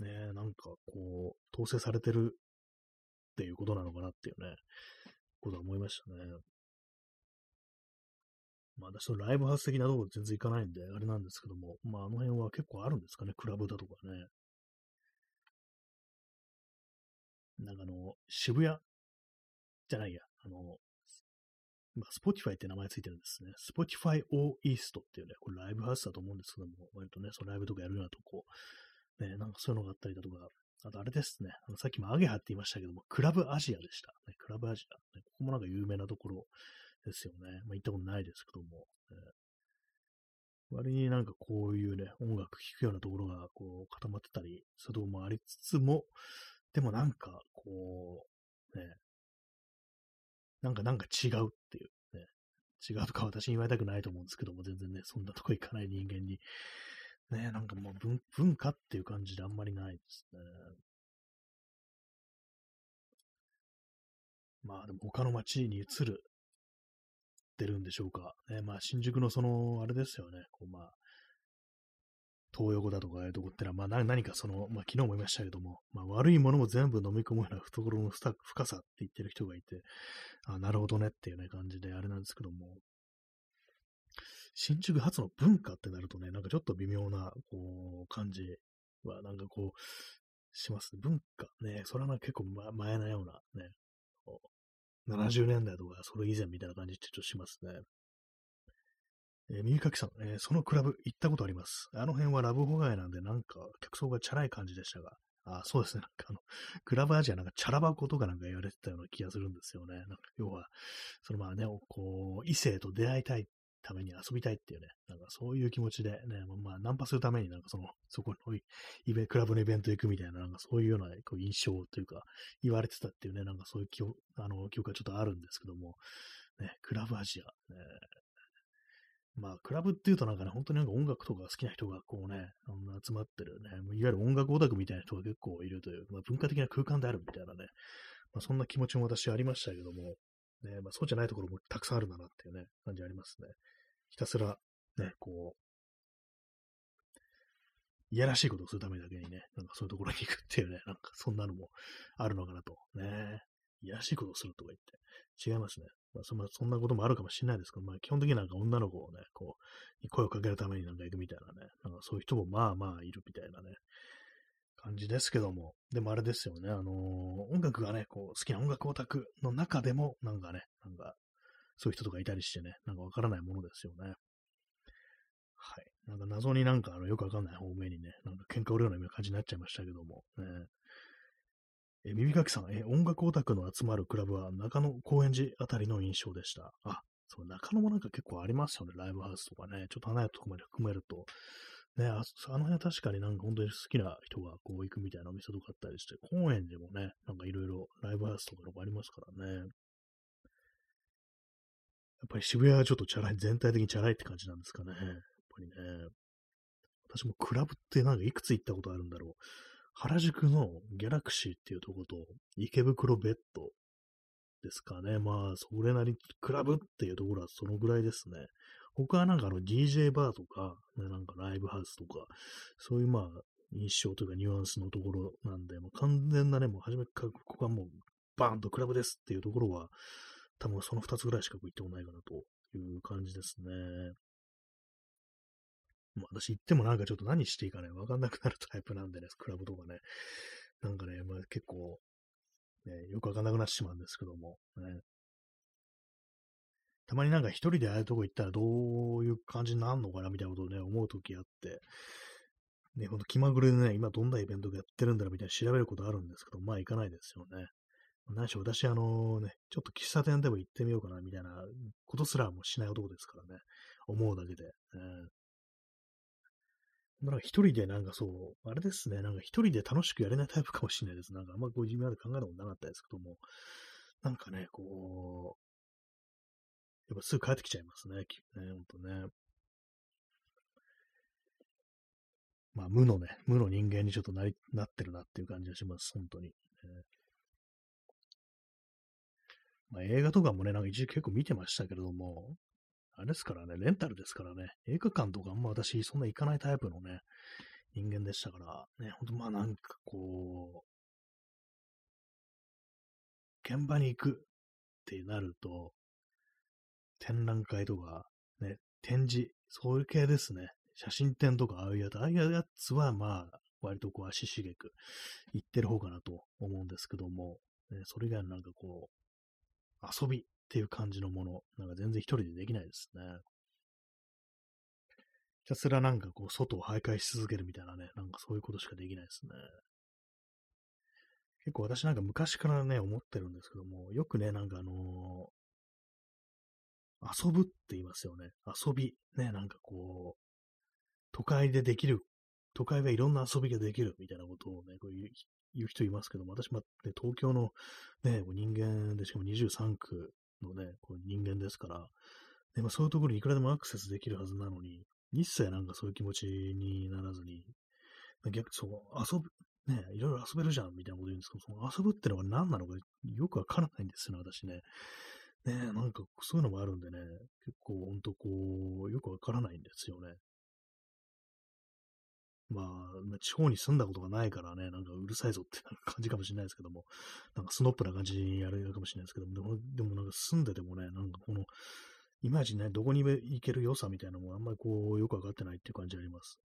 ね、なんかこう、統制されてるっていうことなのかなっていうね、ことは思いましたね。まあ、私のライブハウス的なところ全然行かないんで、あれなんですけども、まあ、あの辺は結構あるんですかね、クラブだとかね。なんかあの、渋谷じゃないや、あの、まあ、Spotify って名前ついてるんですね。Spotify O East っていうね、これライブハウスだと思うんですけども、割とね、そのライブとかやるようなとこ、ね、なんかそういうのがあったりだとか、あとあれですね、あのさっきもアゲハって言いましたけども、クラブアジアでした。ね、クラブアジア、ね。ここもなんか有名なところですよね。まあ、行ったことないですけども、割になんかこういうね、音楽聴くようなところがこう固まってたりするとこもありつつも、でもなんかこう、ね、なんかなんか違うっていうね、違うとか私に言われたくないと思うんですけども、全然ね、そんなとこ行かない人間にね、なんかもう文文化っていう感じであんまりないですね。まあでも他の街に移るってるんでしょうか。ね、まあ新宿のその、あれですよね。こうまあ、東横だとかいうとこってのは、まあ何かその、まあ昨日も言いましたけども、まあ悪いものも全部飲み込むような懐の深さって言ってる人がいて、あなるほどねっていうね感じであれなんですけども、新宿発の文化ってなるとね、なんかちょっと微妙な、こう、感じは、なんかこう、します。ね文化ね、それは結構前なようなね、70年代とかそれ以前みたいな感じってちょっとしますね。えー、耳かきさん、えー、そのクラブ行ったことあります？あの辺はラブホ街なんでなんか客層がチャラい感じでしたが、あそうですね。なんかあの、クラブアジアなんかチャラ箱とかなんか言われてたような気がするんですよね。なんか要は、そのまあね、こう、異性と出会いたいために遊びたいっていうね、なんかそういう気持ちでね、まあナンパするためになんかその、そこのイベクラブのイベント行くみたいな、なんかそういうようなこう印象というか、言われてたっていうね、なんかそういう記憶、あの、記憶がちょっとあるんですけども、ね、クラブアジア、ね、まあ、クラブっていうとなんかね、本当になんか音楽とか好きな人がこうね、集まってるね、いわゆる音楽オタクみたいな人が結構いるという、まあ、文化的な空間であるみたいなね、まあ、そんな気持ちも私ありましたけども、ね、まあ、そうじゃないところもたくさんあるんだなっていうね、感じありますね。ひたすら、ね、こう、いやらしいことをするためだけにね、なんかそういうところに行くっていうね、なんかそんなのもあるのかなと。ね。いやらしいことをするとか言って。違いますね。まあ、そそんなこともあるかもしれないですけど、まあ、基本的になんか女の子をね、こう、声をかけるためになんか行くみたいなね、なんかそういう人もまあまあいるみたいなね、感じですけども、でもあれですよね、あのー、音楽がね、こう、好きな音楽オタクの中でも、なんかね、なんか、そういう人とかいたりしてね、なんかわからないものですよね。はい。なんか謎になんかあのよくわかんない方面にね、なんか喧嘩売るような感じになっちゃいましたけども、ね。え耳かきさん、え音楽オタクの集まるクラブは中野高円寺あたりの印象でした。あ、そう、中野もなんか結構ありますよね、ライブハウスとかね。ちょっと離れたとこまで含めると。ね、ああの辺は確かになんか本当に好きな人がこう行くみたいなお店とかあったりして、高円寺もね、なんかいろいろライブハウスとかのありますからね。やっぱり渋谷はちょっとチャラい、全体的にチャラいって感じなんですかね。やっぱりね。私もクラブってなんかいくつ行ったことあるんだろう。原宿のギャラクシーっていうとこと、池袋ベッドですかね。まあ、それなりに、クラブっていうところはそのぐらいですね。他はなんかあの DJ バーとか、なんかライブハウスとか、そういうまあ、印象というかニュアンスのところなんで、もう完全なね、もう初めからここはもうバーンとクラブですっていうところは、多分その2つぐらいしか行ってもないかなという感じですね。まあ、私行ってもなんかちょっと何していいかね、わかんなくなるタイプなんでね、クラブとかね。なんかね、まあ結構、ね、よくわかんなくなってしまうんですけども、ね。たまになんか一人でああいうとこ行ったらどういう感じになるのかなみたいなことをね、思うときあって、ね、ほんと気まぐれでね、今どんなイベントがやってるんだろうみたいな調べることあるんですけど、まあ行かないですよね。何しろ私、あのね、ちょっと喫茶店でも行ってみようかなみたいなことすらもしない男ですからね、思うだけで。えーなんか一人でなんかそう、あれですね、なんか一人で楽しくやれないタイプかもしれないです。なんかあんまこう自分まで考えたことなかったですけども、なんかね、こう、やっぱすぐ帰ってきちゃいますね、ね、ほんとね。まあ、無のね、無の人間にちょっとなり、なってるなっていう感じがします、本当に。まあ、映画とかもね、なんか一時結構見てましたけれども、あれですからね、レンタルですからね、映画館とかあんま私そんな行かないタイプのね、人間でしたから、ね、ほんとまあなんかこう、現場に行くってなると、展覧会とか、ね、展示、そういう系ですね。写真展とかああいうやつ、ああいうやつはまあ、割とこう足しげく行ってる方かなと思うんですけども、ね、それ以外のなんかこう、遊びっていう感じのもの、なんか全然一人でできないですね。ひたすらなんかこう、外を徘徊し続けるみたいなね、なんかそういうことしかできないですね。結構私なんか昔からね、思ってるんですけども、よくね、なんかあの、遊ぶって言いますよね。遊び。ね、なんかこう、都会でできる、都会はいろんな遊びができるみたいなことをね、こういう言う人いますけども、私も、ね、東京のね、人間でしかも23区のね、こう人間ですから、でまあ、そういうところにいくらでもアクセスできるはずなのに、一切なんかそういう気持ちにならずに、逆にそう、遊ぶ、ね、いろいろ遊べるじゃんみたいなこと言うんですけど、その遊ぶってのは何なのかよくわからないんですよね、私ね。ねえなんかそういうのもあるんでね、結構ほんとこう、よくわからないんですよね。まあ、地方に住んだことがないからね、なんかうるさいぞって感じかもしれないですけども、なんかスノップな感じにやれるかもしれないですけども、でもでもなんか住んでてもね、なんかこの、いまいちね、どこに行ける良さみたいなのもあんまりこう、よくわかってないっていう感じあります。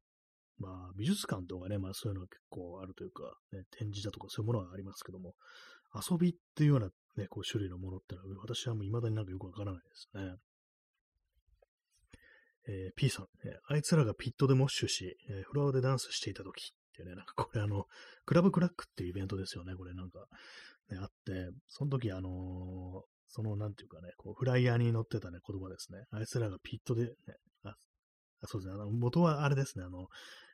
まあ、美術館とかね、まあそういうの結構あるというか、ね、展示だとかそういうものはありますけども、遊びっていうようなね、こう種類のものってのは、私はもう未だになんかよくわからないですね。えー、P さん、え、あいつらがピットでモッシュし、えー、フロアでダンスしていたときっていうね、なんかこれあの、クラブクラックっていうイベントですよね、これなんか、ね、あって、その時あのー、その、なんていうかね、こう、フライヤーに載ってたね、言葉ですね。あいつらがピットで、ね、あ、そうですね、あの、元はあれですね、あの、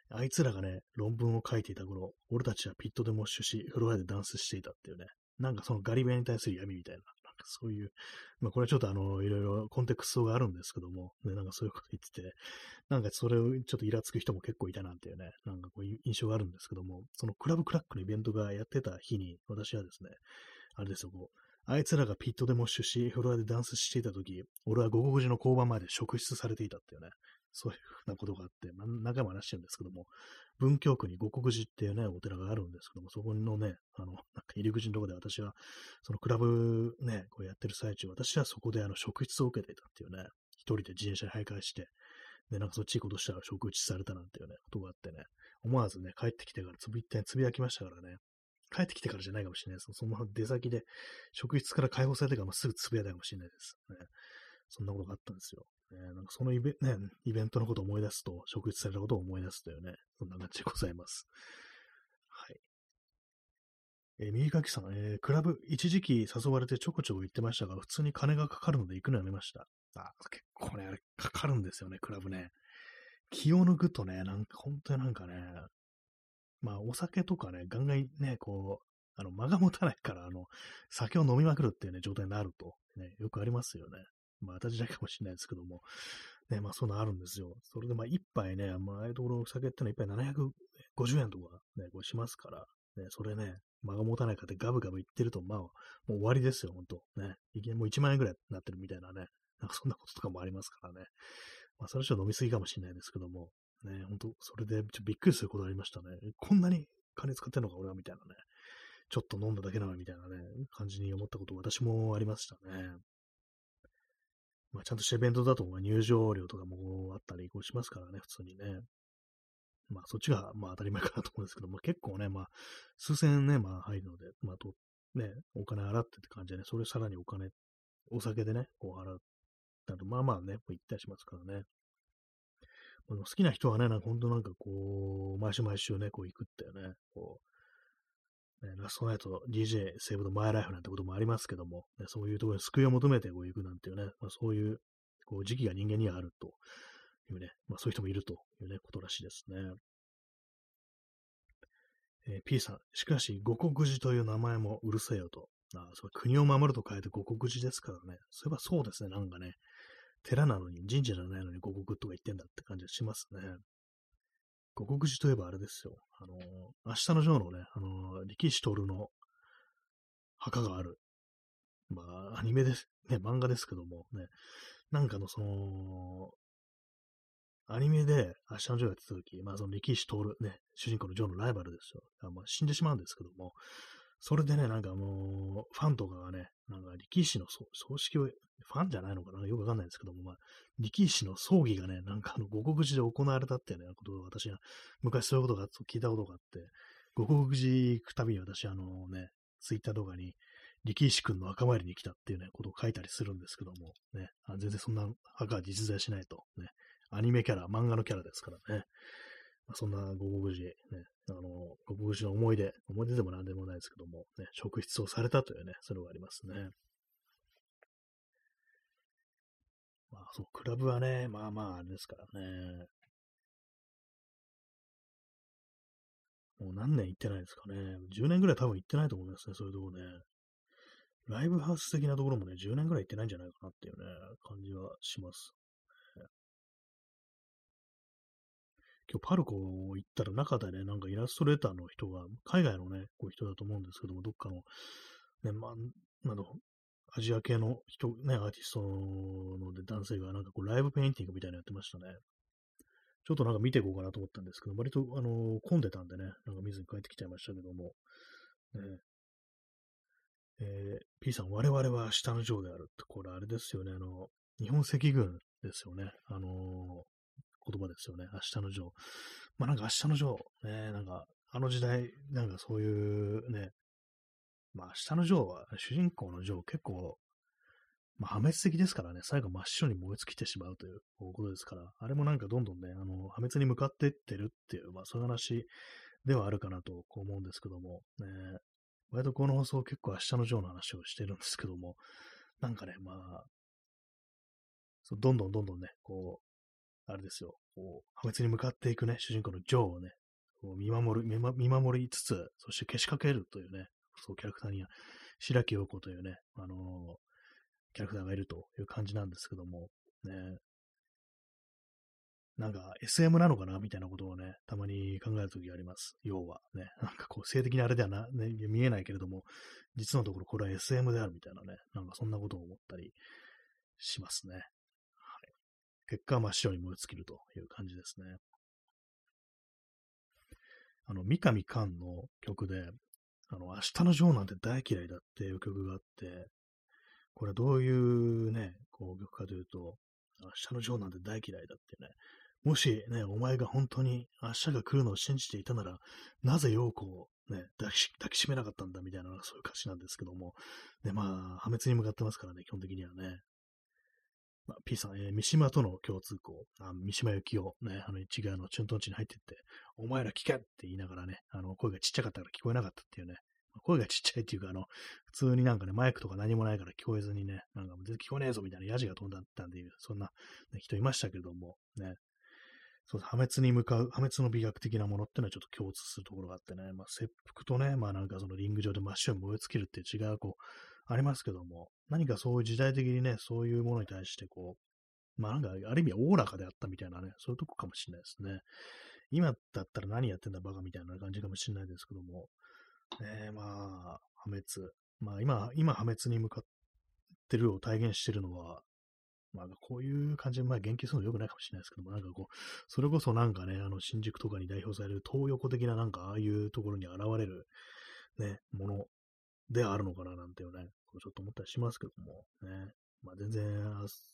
あいつらがね、論文を書いていた頃、俺たちはピットでモッシュし、フロアでダンスしていたっていうね、なんかそのガリベに対する闇みたいな、なんかそういう、まあこれはちょっとあの、いろいろコンテクストがあるんですけども、ね、なんかそういうこと言ってて、なんかそれをちょっとイラつく人も結構いたなんていうね、なんかこういう印象があるんですけども、そのクラブクラックのイベントがやってた日に、私はですね、あれですよ、こう、あいつらがピットでモッシュし、フロアでダンスしていたとき、俺は午後5時の交番まで職質されていたっていうね、そういうふうなことがあって、まあ、何回も話してるんですけども、文京区に五国寺っていうね、お寺があるんですけども、そこのね、あの、なんか入り口のところで私は、そのクラブね、こうやってる最中、私はそこであの、職質を受けていたっていうね、一人で自転車に徘徊して、で、なんかそっちいいことしたら職質されたなんていうね、ことがあってね、思わずね、帰ってきてからつぶ一点つぶやきましたからね、帰ってきてからじゃないかもしれないです。その出先で、職質から解放されてからすぐつぶやいたかもしれないです。ね。そんなことがあったんですよ。ね、なんかそのイベ,、ね、イベントのことを思い出すと、職質されたことを思い出すというね、そんな感じでございます。はい。えー、右書きさん、えー、クラブ、一時期誘われてちょこちょこ行ってましたが、普通に金がかかるので行くのやめました。あ、結構ね、あれ、かかるんですよね、クラブね。気を抜くとね、なんか本当になんかね、まあ、お酒とかね、ガンガンね、こう、あの、間が持たないから、あの、酒を飲みまくるっていうね、状態になると、ね、よくありますよね。まあ、私だけかもしれないですけども、ね、まあ、そういうのあるんですよ。それで、まあ、一杯ね、まあ、あいうところのお酒ってのは一杯750円とかね、こうしますから、ね、それね、間が持たないかってガブガブ言ってると、まあ、もう終わりですよ、ほんと。ね。いきなりもう1万円ぐらいになってるみたいなね、なんかそんなこととかもありますからね。まあ、それはちょっと飲みすぎかもしれないですけども、ね、ほんと、それでちょっとびっくりすることありましたね。こんなに金使ってんのか、俺は、みたいなね。ちょっと飲んだだけなのみたいなね、感じに思ったこと私もありましたね。まあ、ちゃんとしたイベントだと、入場料とかもあったりしますからね、普通にね。まあ、そっちが、まあ、当たり前かなと思うんですけど、まあ、結構ね、まあ、数千ね、まあ、入るので、まあ、と、ね、お金払ってって感じでね、それさらにお金、お酒でね、こう払ったと、まあまあね、こう行ったりしますからね。好きな人はね、なんか本当なんかこう、毎週毎週ね、こう行くってね、こう、ね、ラストナイト DJ セーブドマイライフなんてこともありますけども、ね、そういうところに救いを求めてこう行くなんていうね、まあ、そういうこう時期が人間にはあるというね、まあそういう人もいるというね、ことらしいですね。えー、P さん、しかし、五国寺という名前もうるせえよと。あそ国を守ると書いて五国寺ですからね。そういえばそうですね、なんかね。寺なのに、神社じゃないのに五国とか言ってんだって感じがしますね。護国寺といえばあれですよ。あのー、明日のジョーのね、あのー、力士徹の墓がある。まあ、アニメです。ね、漫画ですけども、ね、なんかのその、アニメで明日のジョーやってた時、まあその力士徹、ね、主人公のジョーのライバルですよ。まあ、死んでしまうんですけども、それでね、なんかもう、ファンとかがね、なんか力士の葬式を、ファンじゃないのかな？よくわかんないですけども、まあ、力士の葬儀がね、なんかあの、五国寺で行われたっていうね、ことを私は、昔そういうことが聞いたことがあって、五国寺行くたびに私、あのね、ツイッター動画に、力士君の墓参りに来たっていうね、ことを書いたりするんですけども、ね、あ全然そんな墓は実在しないと、ね、アニメキャラ、漫画のキャラですからね、そんな五国寺、ね、あの、五国寺の思い出、思い出でも何でもないですけども、ね、職質をされたというね、それがありますね。まあ、そう、クラブはね、まあまあ、あれですからね。もう何年行ってないですかね。10年ぐらい多分行ってないと思いますね、そういうとこね。ライブハウス的なところもね、10年ぐらい行ってないんじゃないかなっていうね、感じはします。今日パルコ行ったら中でね、なんかイラストレーターの人が、海外のね、こう人だと思うんですけども、どっかの、ね、まあ、なんだアジア系の人、ね、アーティストので男性がなんかこうライブペインティングみたいなのやってましたね。ちょっとなんか見ていこうかなと思ったんですけど、割とあの混んでたんでね、なんか見ずに帰ってきちゃいましたけども、ね、えー、P さん、我々は下の上であるって、これあれですよね、あの、日本赤軍ですよね。あの言葉ですよね。明日のジョー。まあなんか明日のジョー、ね、なんかあの時代、なんかそういうね、まあ明日のジョーは、主人公のジョー結構、まあ破滅的ですからね、最後真っ白に燃え尽きてしまうということですから、あれもなんかどんどんね、あの、破滅に向かっていってるっていう、まあそういう話ではあるかなと思うんですけども、ね、割とこの放送結構明日のジョーの話をしてるんですけども、なんかね、まあ、どんどんどんどんね、こう、あれですよ、こう、破滅に向かっていくね、主人公のジョーをね、こう見守る見、見守りつつ、そしてけしかけるというね、そうキャラクターには、白木陽子というね、あのー、キャラクターがいるという感じなんですけども、ね、なんか SM なのかなみたいなことをね、たまに考えるときがあります。要は。ね、なんかこう性的なあれではな、ね、見えないけれども、実のところこれは SM であるみたいなね、なんかそんなことを思ったりしますね。結果真っ白に燃え尽きるという感じですね。あの、三上寛の曲で、あの、明日のジョーなんて大嫌いだっていう曲があって、これどういうね、こう曲かというと、明日のジョーなんて大嫌いだってね、もしね、お前が本当に明日が来るのを信じていたなら、なぜ陽子をね、抱き抱きしめなかったんだみたいな、そういう歌詞なんですけども、ね、まあ、破滅に向かってますからね、基本的にはね。まあ、P さん、えー、三島との共通項、あ三島由紀夫、ね、あの、一概のチュントン地に入ってって、お前ら聞けって言いながらね、あの、声がちっちゃかったから聞こえなかったっていうね、声がちっちゃいっていうか、あの、普通になんかね、マイクとか何もないから聞こえずにね、なんか全然聞こえねえぞみたいなヤジが飛んだったんで、そんな、ね、人いましたけれども、ね。そう破滅に向かう、破滅の美学的なものってのはちょっと共通するところがあってね、まあ、切腹とね、まあなんかそのリング上で真っ白に燃え尽きるっていうこう、ありますけども、何かそういう時代的にね、そういうものに対してこう、まあなんか、ある意味おおらかであったみたいなね、そういうとこかもしれないですね。今だったら何やってんだバカみたいな感じかもしれないですけども、ねまあ、破滅。まあ今、今破滅に向かってるを体現してるのは、まあこういう感じで、まあ言及するの良くないかもしれないですけども、なんかこう、それこそなんかね、あの新宿とかに代表される東横的ななんかああいうところに現れるね、ものであるのかななんていうね、ちょっと思ったりしますけども、ね。まあ全然、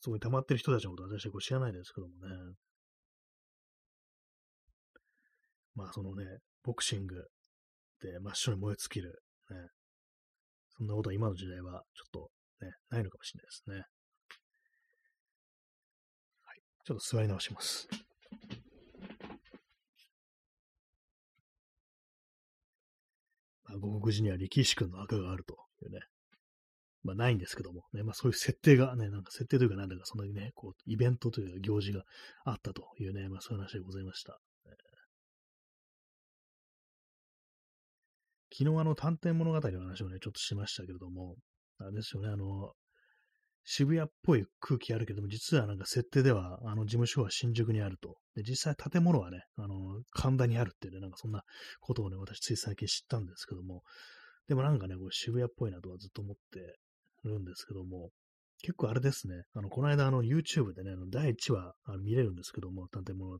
そこに溜まってる人たちのことは私はこう知らないですけどもね。まあそのね、ボクシングって真っ白に燃え尽きる。ね。そんなことは今の時代はちょっとね、ないのかもしれないですね。はい。ちょっと座り直します。まあ、五国寺には力士君の赤があるというね。まあないんですけども、ね、まあそういう設定がね、なんか設定というかなんだかそんなにね、こう、イベントというか行事があったというね、まあそういう話でございました。昨日あの探偵物語の話をね、ちょっとしましたけれども、あれですよね、あの、渋谷っぽい空気あるけども、実はなんか設定では、あの事務所は新宿にあると。で、実際建物はね、あの、神田にあるっていうね、なんかそんなことをね、私つい最近知ったんですけども、でもなんかね、これ渋谷っぽいなとはずっと思ってるんですけども、結構あれですね。あの、この間、あの、YouTube でね、あの第1話見れるんですけども、探偵物語。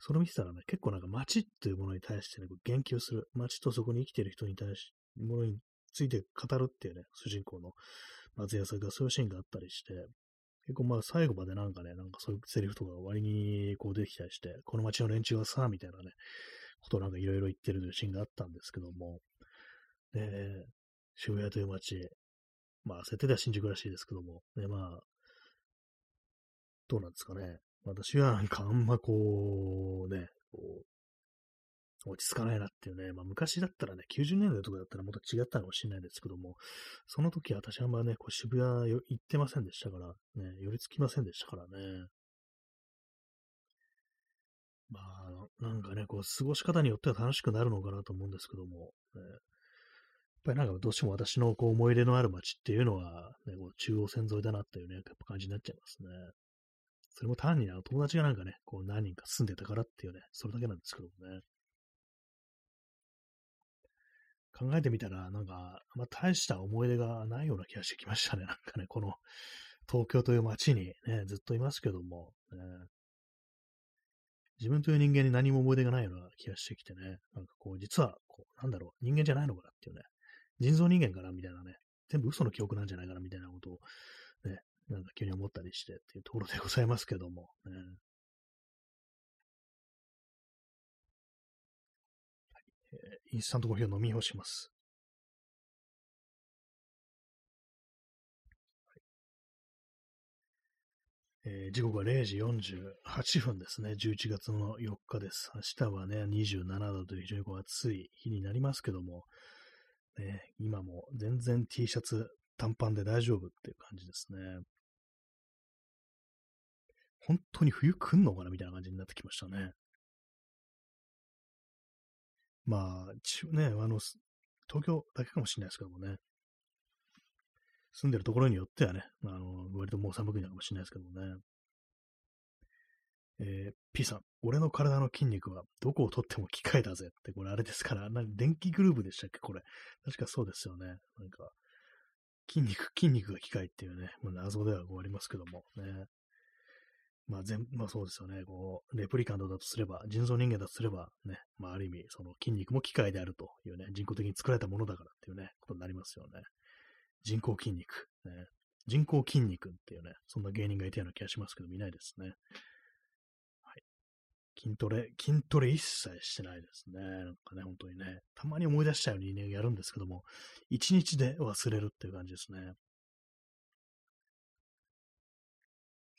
それ見てたらね、結構なんか街っていうものに対してね、言及する。街とそこに生きてる人に対し、ものについて語るっていうね、主人公の松屋さんがそういうシーンがあったりして、結構まあ最後までなんかね、なんかそういうセリフとか割にこう出てきたりして、この街の連中はさ、みたいなね、ことなんかいろいろ言ってるシーンがあったんですけども、で、渋谷という街、まあ、設定では新宿らしいですけども、ね、まあ、どうなんですかね。私はなんかあんまこう、ね、こう、落ち着かないなっていうね、まあ昔だったらね、90年代とかだったらもっと違ったのかもしれないですけども、その時私はあんまね、こう渋谷行ってませんでしたから、ね、寄りつきませんでしたからね。まあ、なんかね、こう、過ごし方によっては楽しくなるのかなと思うんですけども、ね、やっぱりなんかどうしても私のこう思い入れのある街っていうのは、ね、こう中央線沿いだなっていうね、やっぱ感じになっちゃいますね。それも単にあの友達がなんかね、こう何人か住んでたからっていうね、それだけなんですけどもね。考えてみたら、なんか、あ大した思い出がないような気がしてきましたね。なんかね、この東京という街にね、ずっといますけども、ね、自分という人間に何も思い出がないような気がしてきてね、なんかこう、実は、こう、なんだろう、人間じゃないのかなっていうね、人造人間かなみたいなね、全部嘘の記憶なんじゃないかなみたいなことを、ね、なんか急に思ったりしてっていうところでございますけども、ね。インスタントコーヒーを飲み干します。えー、時刻は0時48分ですね。11月の4日です。明日はね、27度という非常にこう暑い日になりますけども、ね、今も全然 T シャツ短パンで大丈夫っていう感じですね。本当に冬来んのかなみたいな感じになってきましたね。まあ、ちね、あの、東京だけかもしれないですけどもね。住んでるところによってはね、あの、割ともう寒くなるかもしれないですけどもね。えー、P さん、俺の体の筋肉はどこを取っても機械だぜって、これあれですから、な電気グループでしたっけこれ。確かそうですよね。なんか、筋肉、筋肉が機械っていうね、まあ、謎ではありますけどもね。まあ全、まあそうですよね。こう、レプリカントだとすれば、人造人間だとすれば、ね、まあある意味、その筋肉も機械であるというね、人工的に作られたものだからっていうね、ことになりますよね。人工筋肉。ね、人工筋肉っていうね、そんな芸人がいたような気がしますけど、見ないですね。はい。筋トレ、筋トレ一切してないですね。なんかね、本当にね、たまに思い出したようにね、やるんですけども、一日で忘れるっていう感じですね。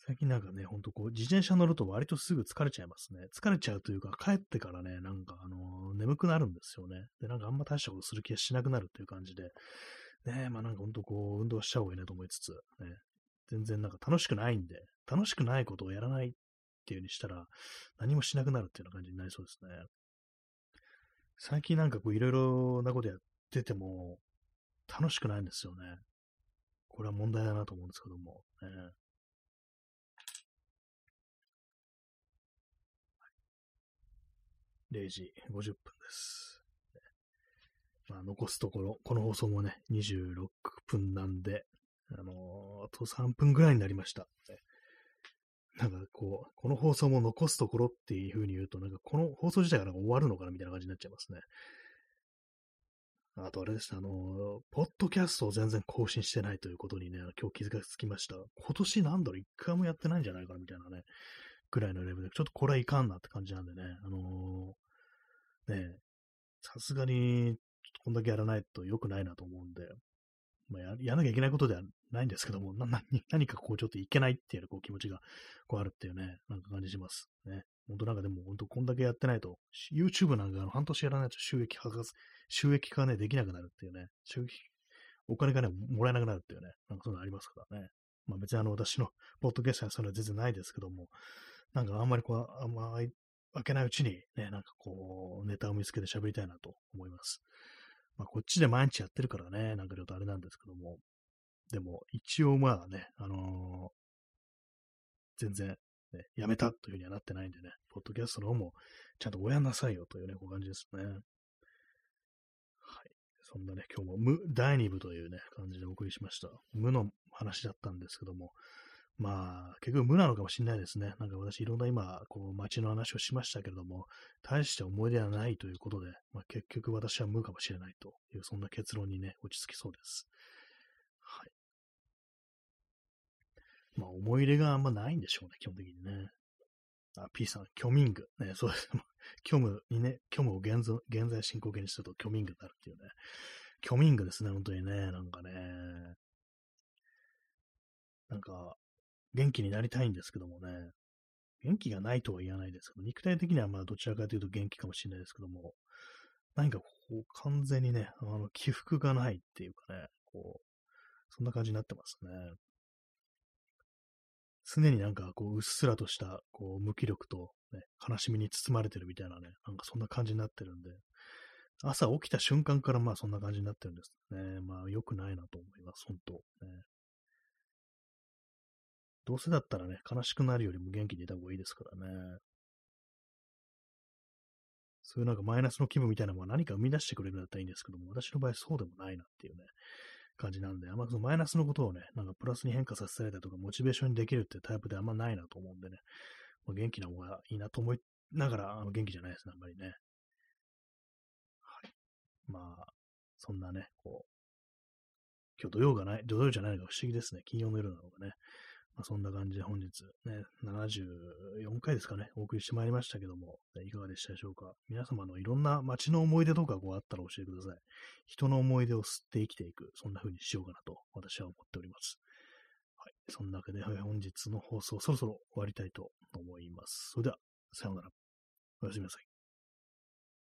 最近なんかね、ほんとこう、自転車乗ると割とすぐ疲れちゃいますね。疲れちゃうというか、帰ってからね、なんかあのー、眠くなるんですよね。で、なんかあんま大したことする気がしなくなるっていう感じで、ねまあなんかほんとこう、運動しちゃおういいなと思いつつ、ね、全然なんか楽しくないんで、楽しくないことをやらないっていうにしたら、何もしなくなるっていうような感じになりそうですね。最近なんかこう、いろいろなことやってても、楽しくないんですよね。これは問題だなと思うんですけども、ね。0時50分です。まあ、残すところ、この放送もね、26分なんで、あのー、あと3分ぐらいになりました。なんかこう、この放送も残すところっていう風に言うと、なんかこの放送自体がなんか終わるのかなみたいな感じになっちゃいますね。あとあれです、あのー、ポッドキャストを全然更新してないということにね、今日気づかつきました。今年なんだろう、一回もやってないんじゃないかなみたいなね、ぐらいのレベル。で、ちょっとこれはいかんなって感じなんでね、あのー、ね、さすがにこんだけやらないと良くないなと思うんで、まあや、やらなきゃいけないことではないんですけども、な何かこうちょっといけないっていうこう気持ちがこうあるっていうね、なんか感じします。ね。本当なんかでも本当こんだけやってないと、YouTube なんかあの半年やらないと収益化が、収益化ね、できなくなるっていうね、収益、お金がね、もらえなくなるっていうね、なんかそういうのありますからね。まあ別にあの私のポッドキャストはそれは全然ないですけども、なんかあんまりこう、あんま開けないうちにね、なんかこう、ネタを見つけて喋りたいなと思います。まあ、こっちで毎日やってるからね、なんかちょっとあれなんですけども、でも、一応まあね、あのー、全然、ね、やめたというふうにはなってないんでね、ポッドキャストの方もちゃんと親なさいよというね、こう感じですね。はい。そんなね、今日も無第2部というね、感じでお送りしました。無の話だったんですけども、まあ、結局無なのかもしれないですね。なんか私いろんな今、こう街の話をしましたけれども、大して思い出はないということで、まあ、結局私は無かもしれないという、そんな結論にね、落ち着きそうです。はい。まあ、思い入れがあんまないんでしょうね、基本的にね。あ、P さん、虚民具。ね、そうです。虚無にね、虚無を現在現在進行形にすると虚民具になるっていうね。虚民具ですね、本当にね。なんかね。なんか、元気になりたいんですけどもね、元気がないとは言わないですけど、肉体的にはまあどちらかというと元気かもしれないですけども、何かこう完全にね、あの起伏がないっていうかね、こう、そんな感じになってますね。常になんかこううっすらとしたこう無気力と、ね、悲しみに包まれてるみたいなね、なんかそんな感じになってるんで、朝起きた瞬間からまあそんな感じになってるんですね。まあ良くないなと思います、本当。ね、どうせだったらね、悲しくなるよりも元気でいた方がいいですからね。そういうなんかマイナスの気分みたいなものは何か生み出してくれるんだったらいいんですけども、私の場合そうでもないなっていうね、感じなんで、あんまそのマイナスのことをね、なんかプラスに変化させられたりとか、モチベーションにできるっていうタイプであんまないなと思うんでね、まあ、元気な方がいいなと思いながら、あの元気じゃないですね、あんまりね。はい。まあ、そんなね、こう、今日土曜がない、土曜じゃないのが不思議ですね。金曜の夜なのがね。まあ、そんな感じで本日ね、74回ですかね、お送りしてまいりましたけども、いかがでしたでしょうか？皆様のいろんな街の思い出とかこうあったら教えてください。人の思い出を吸って生きていく、そんな風にしようかなと私は思っております。はい。そんなわけで、本日の放送そろそろ終わりたいと思います。それでは、さようなら。おやすみなさい。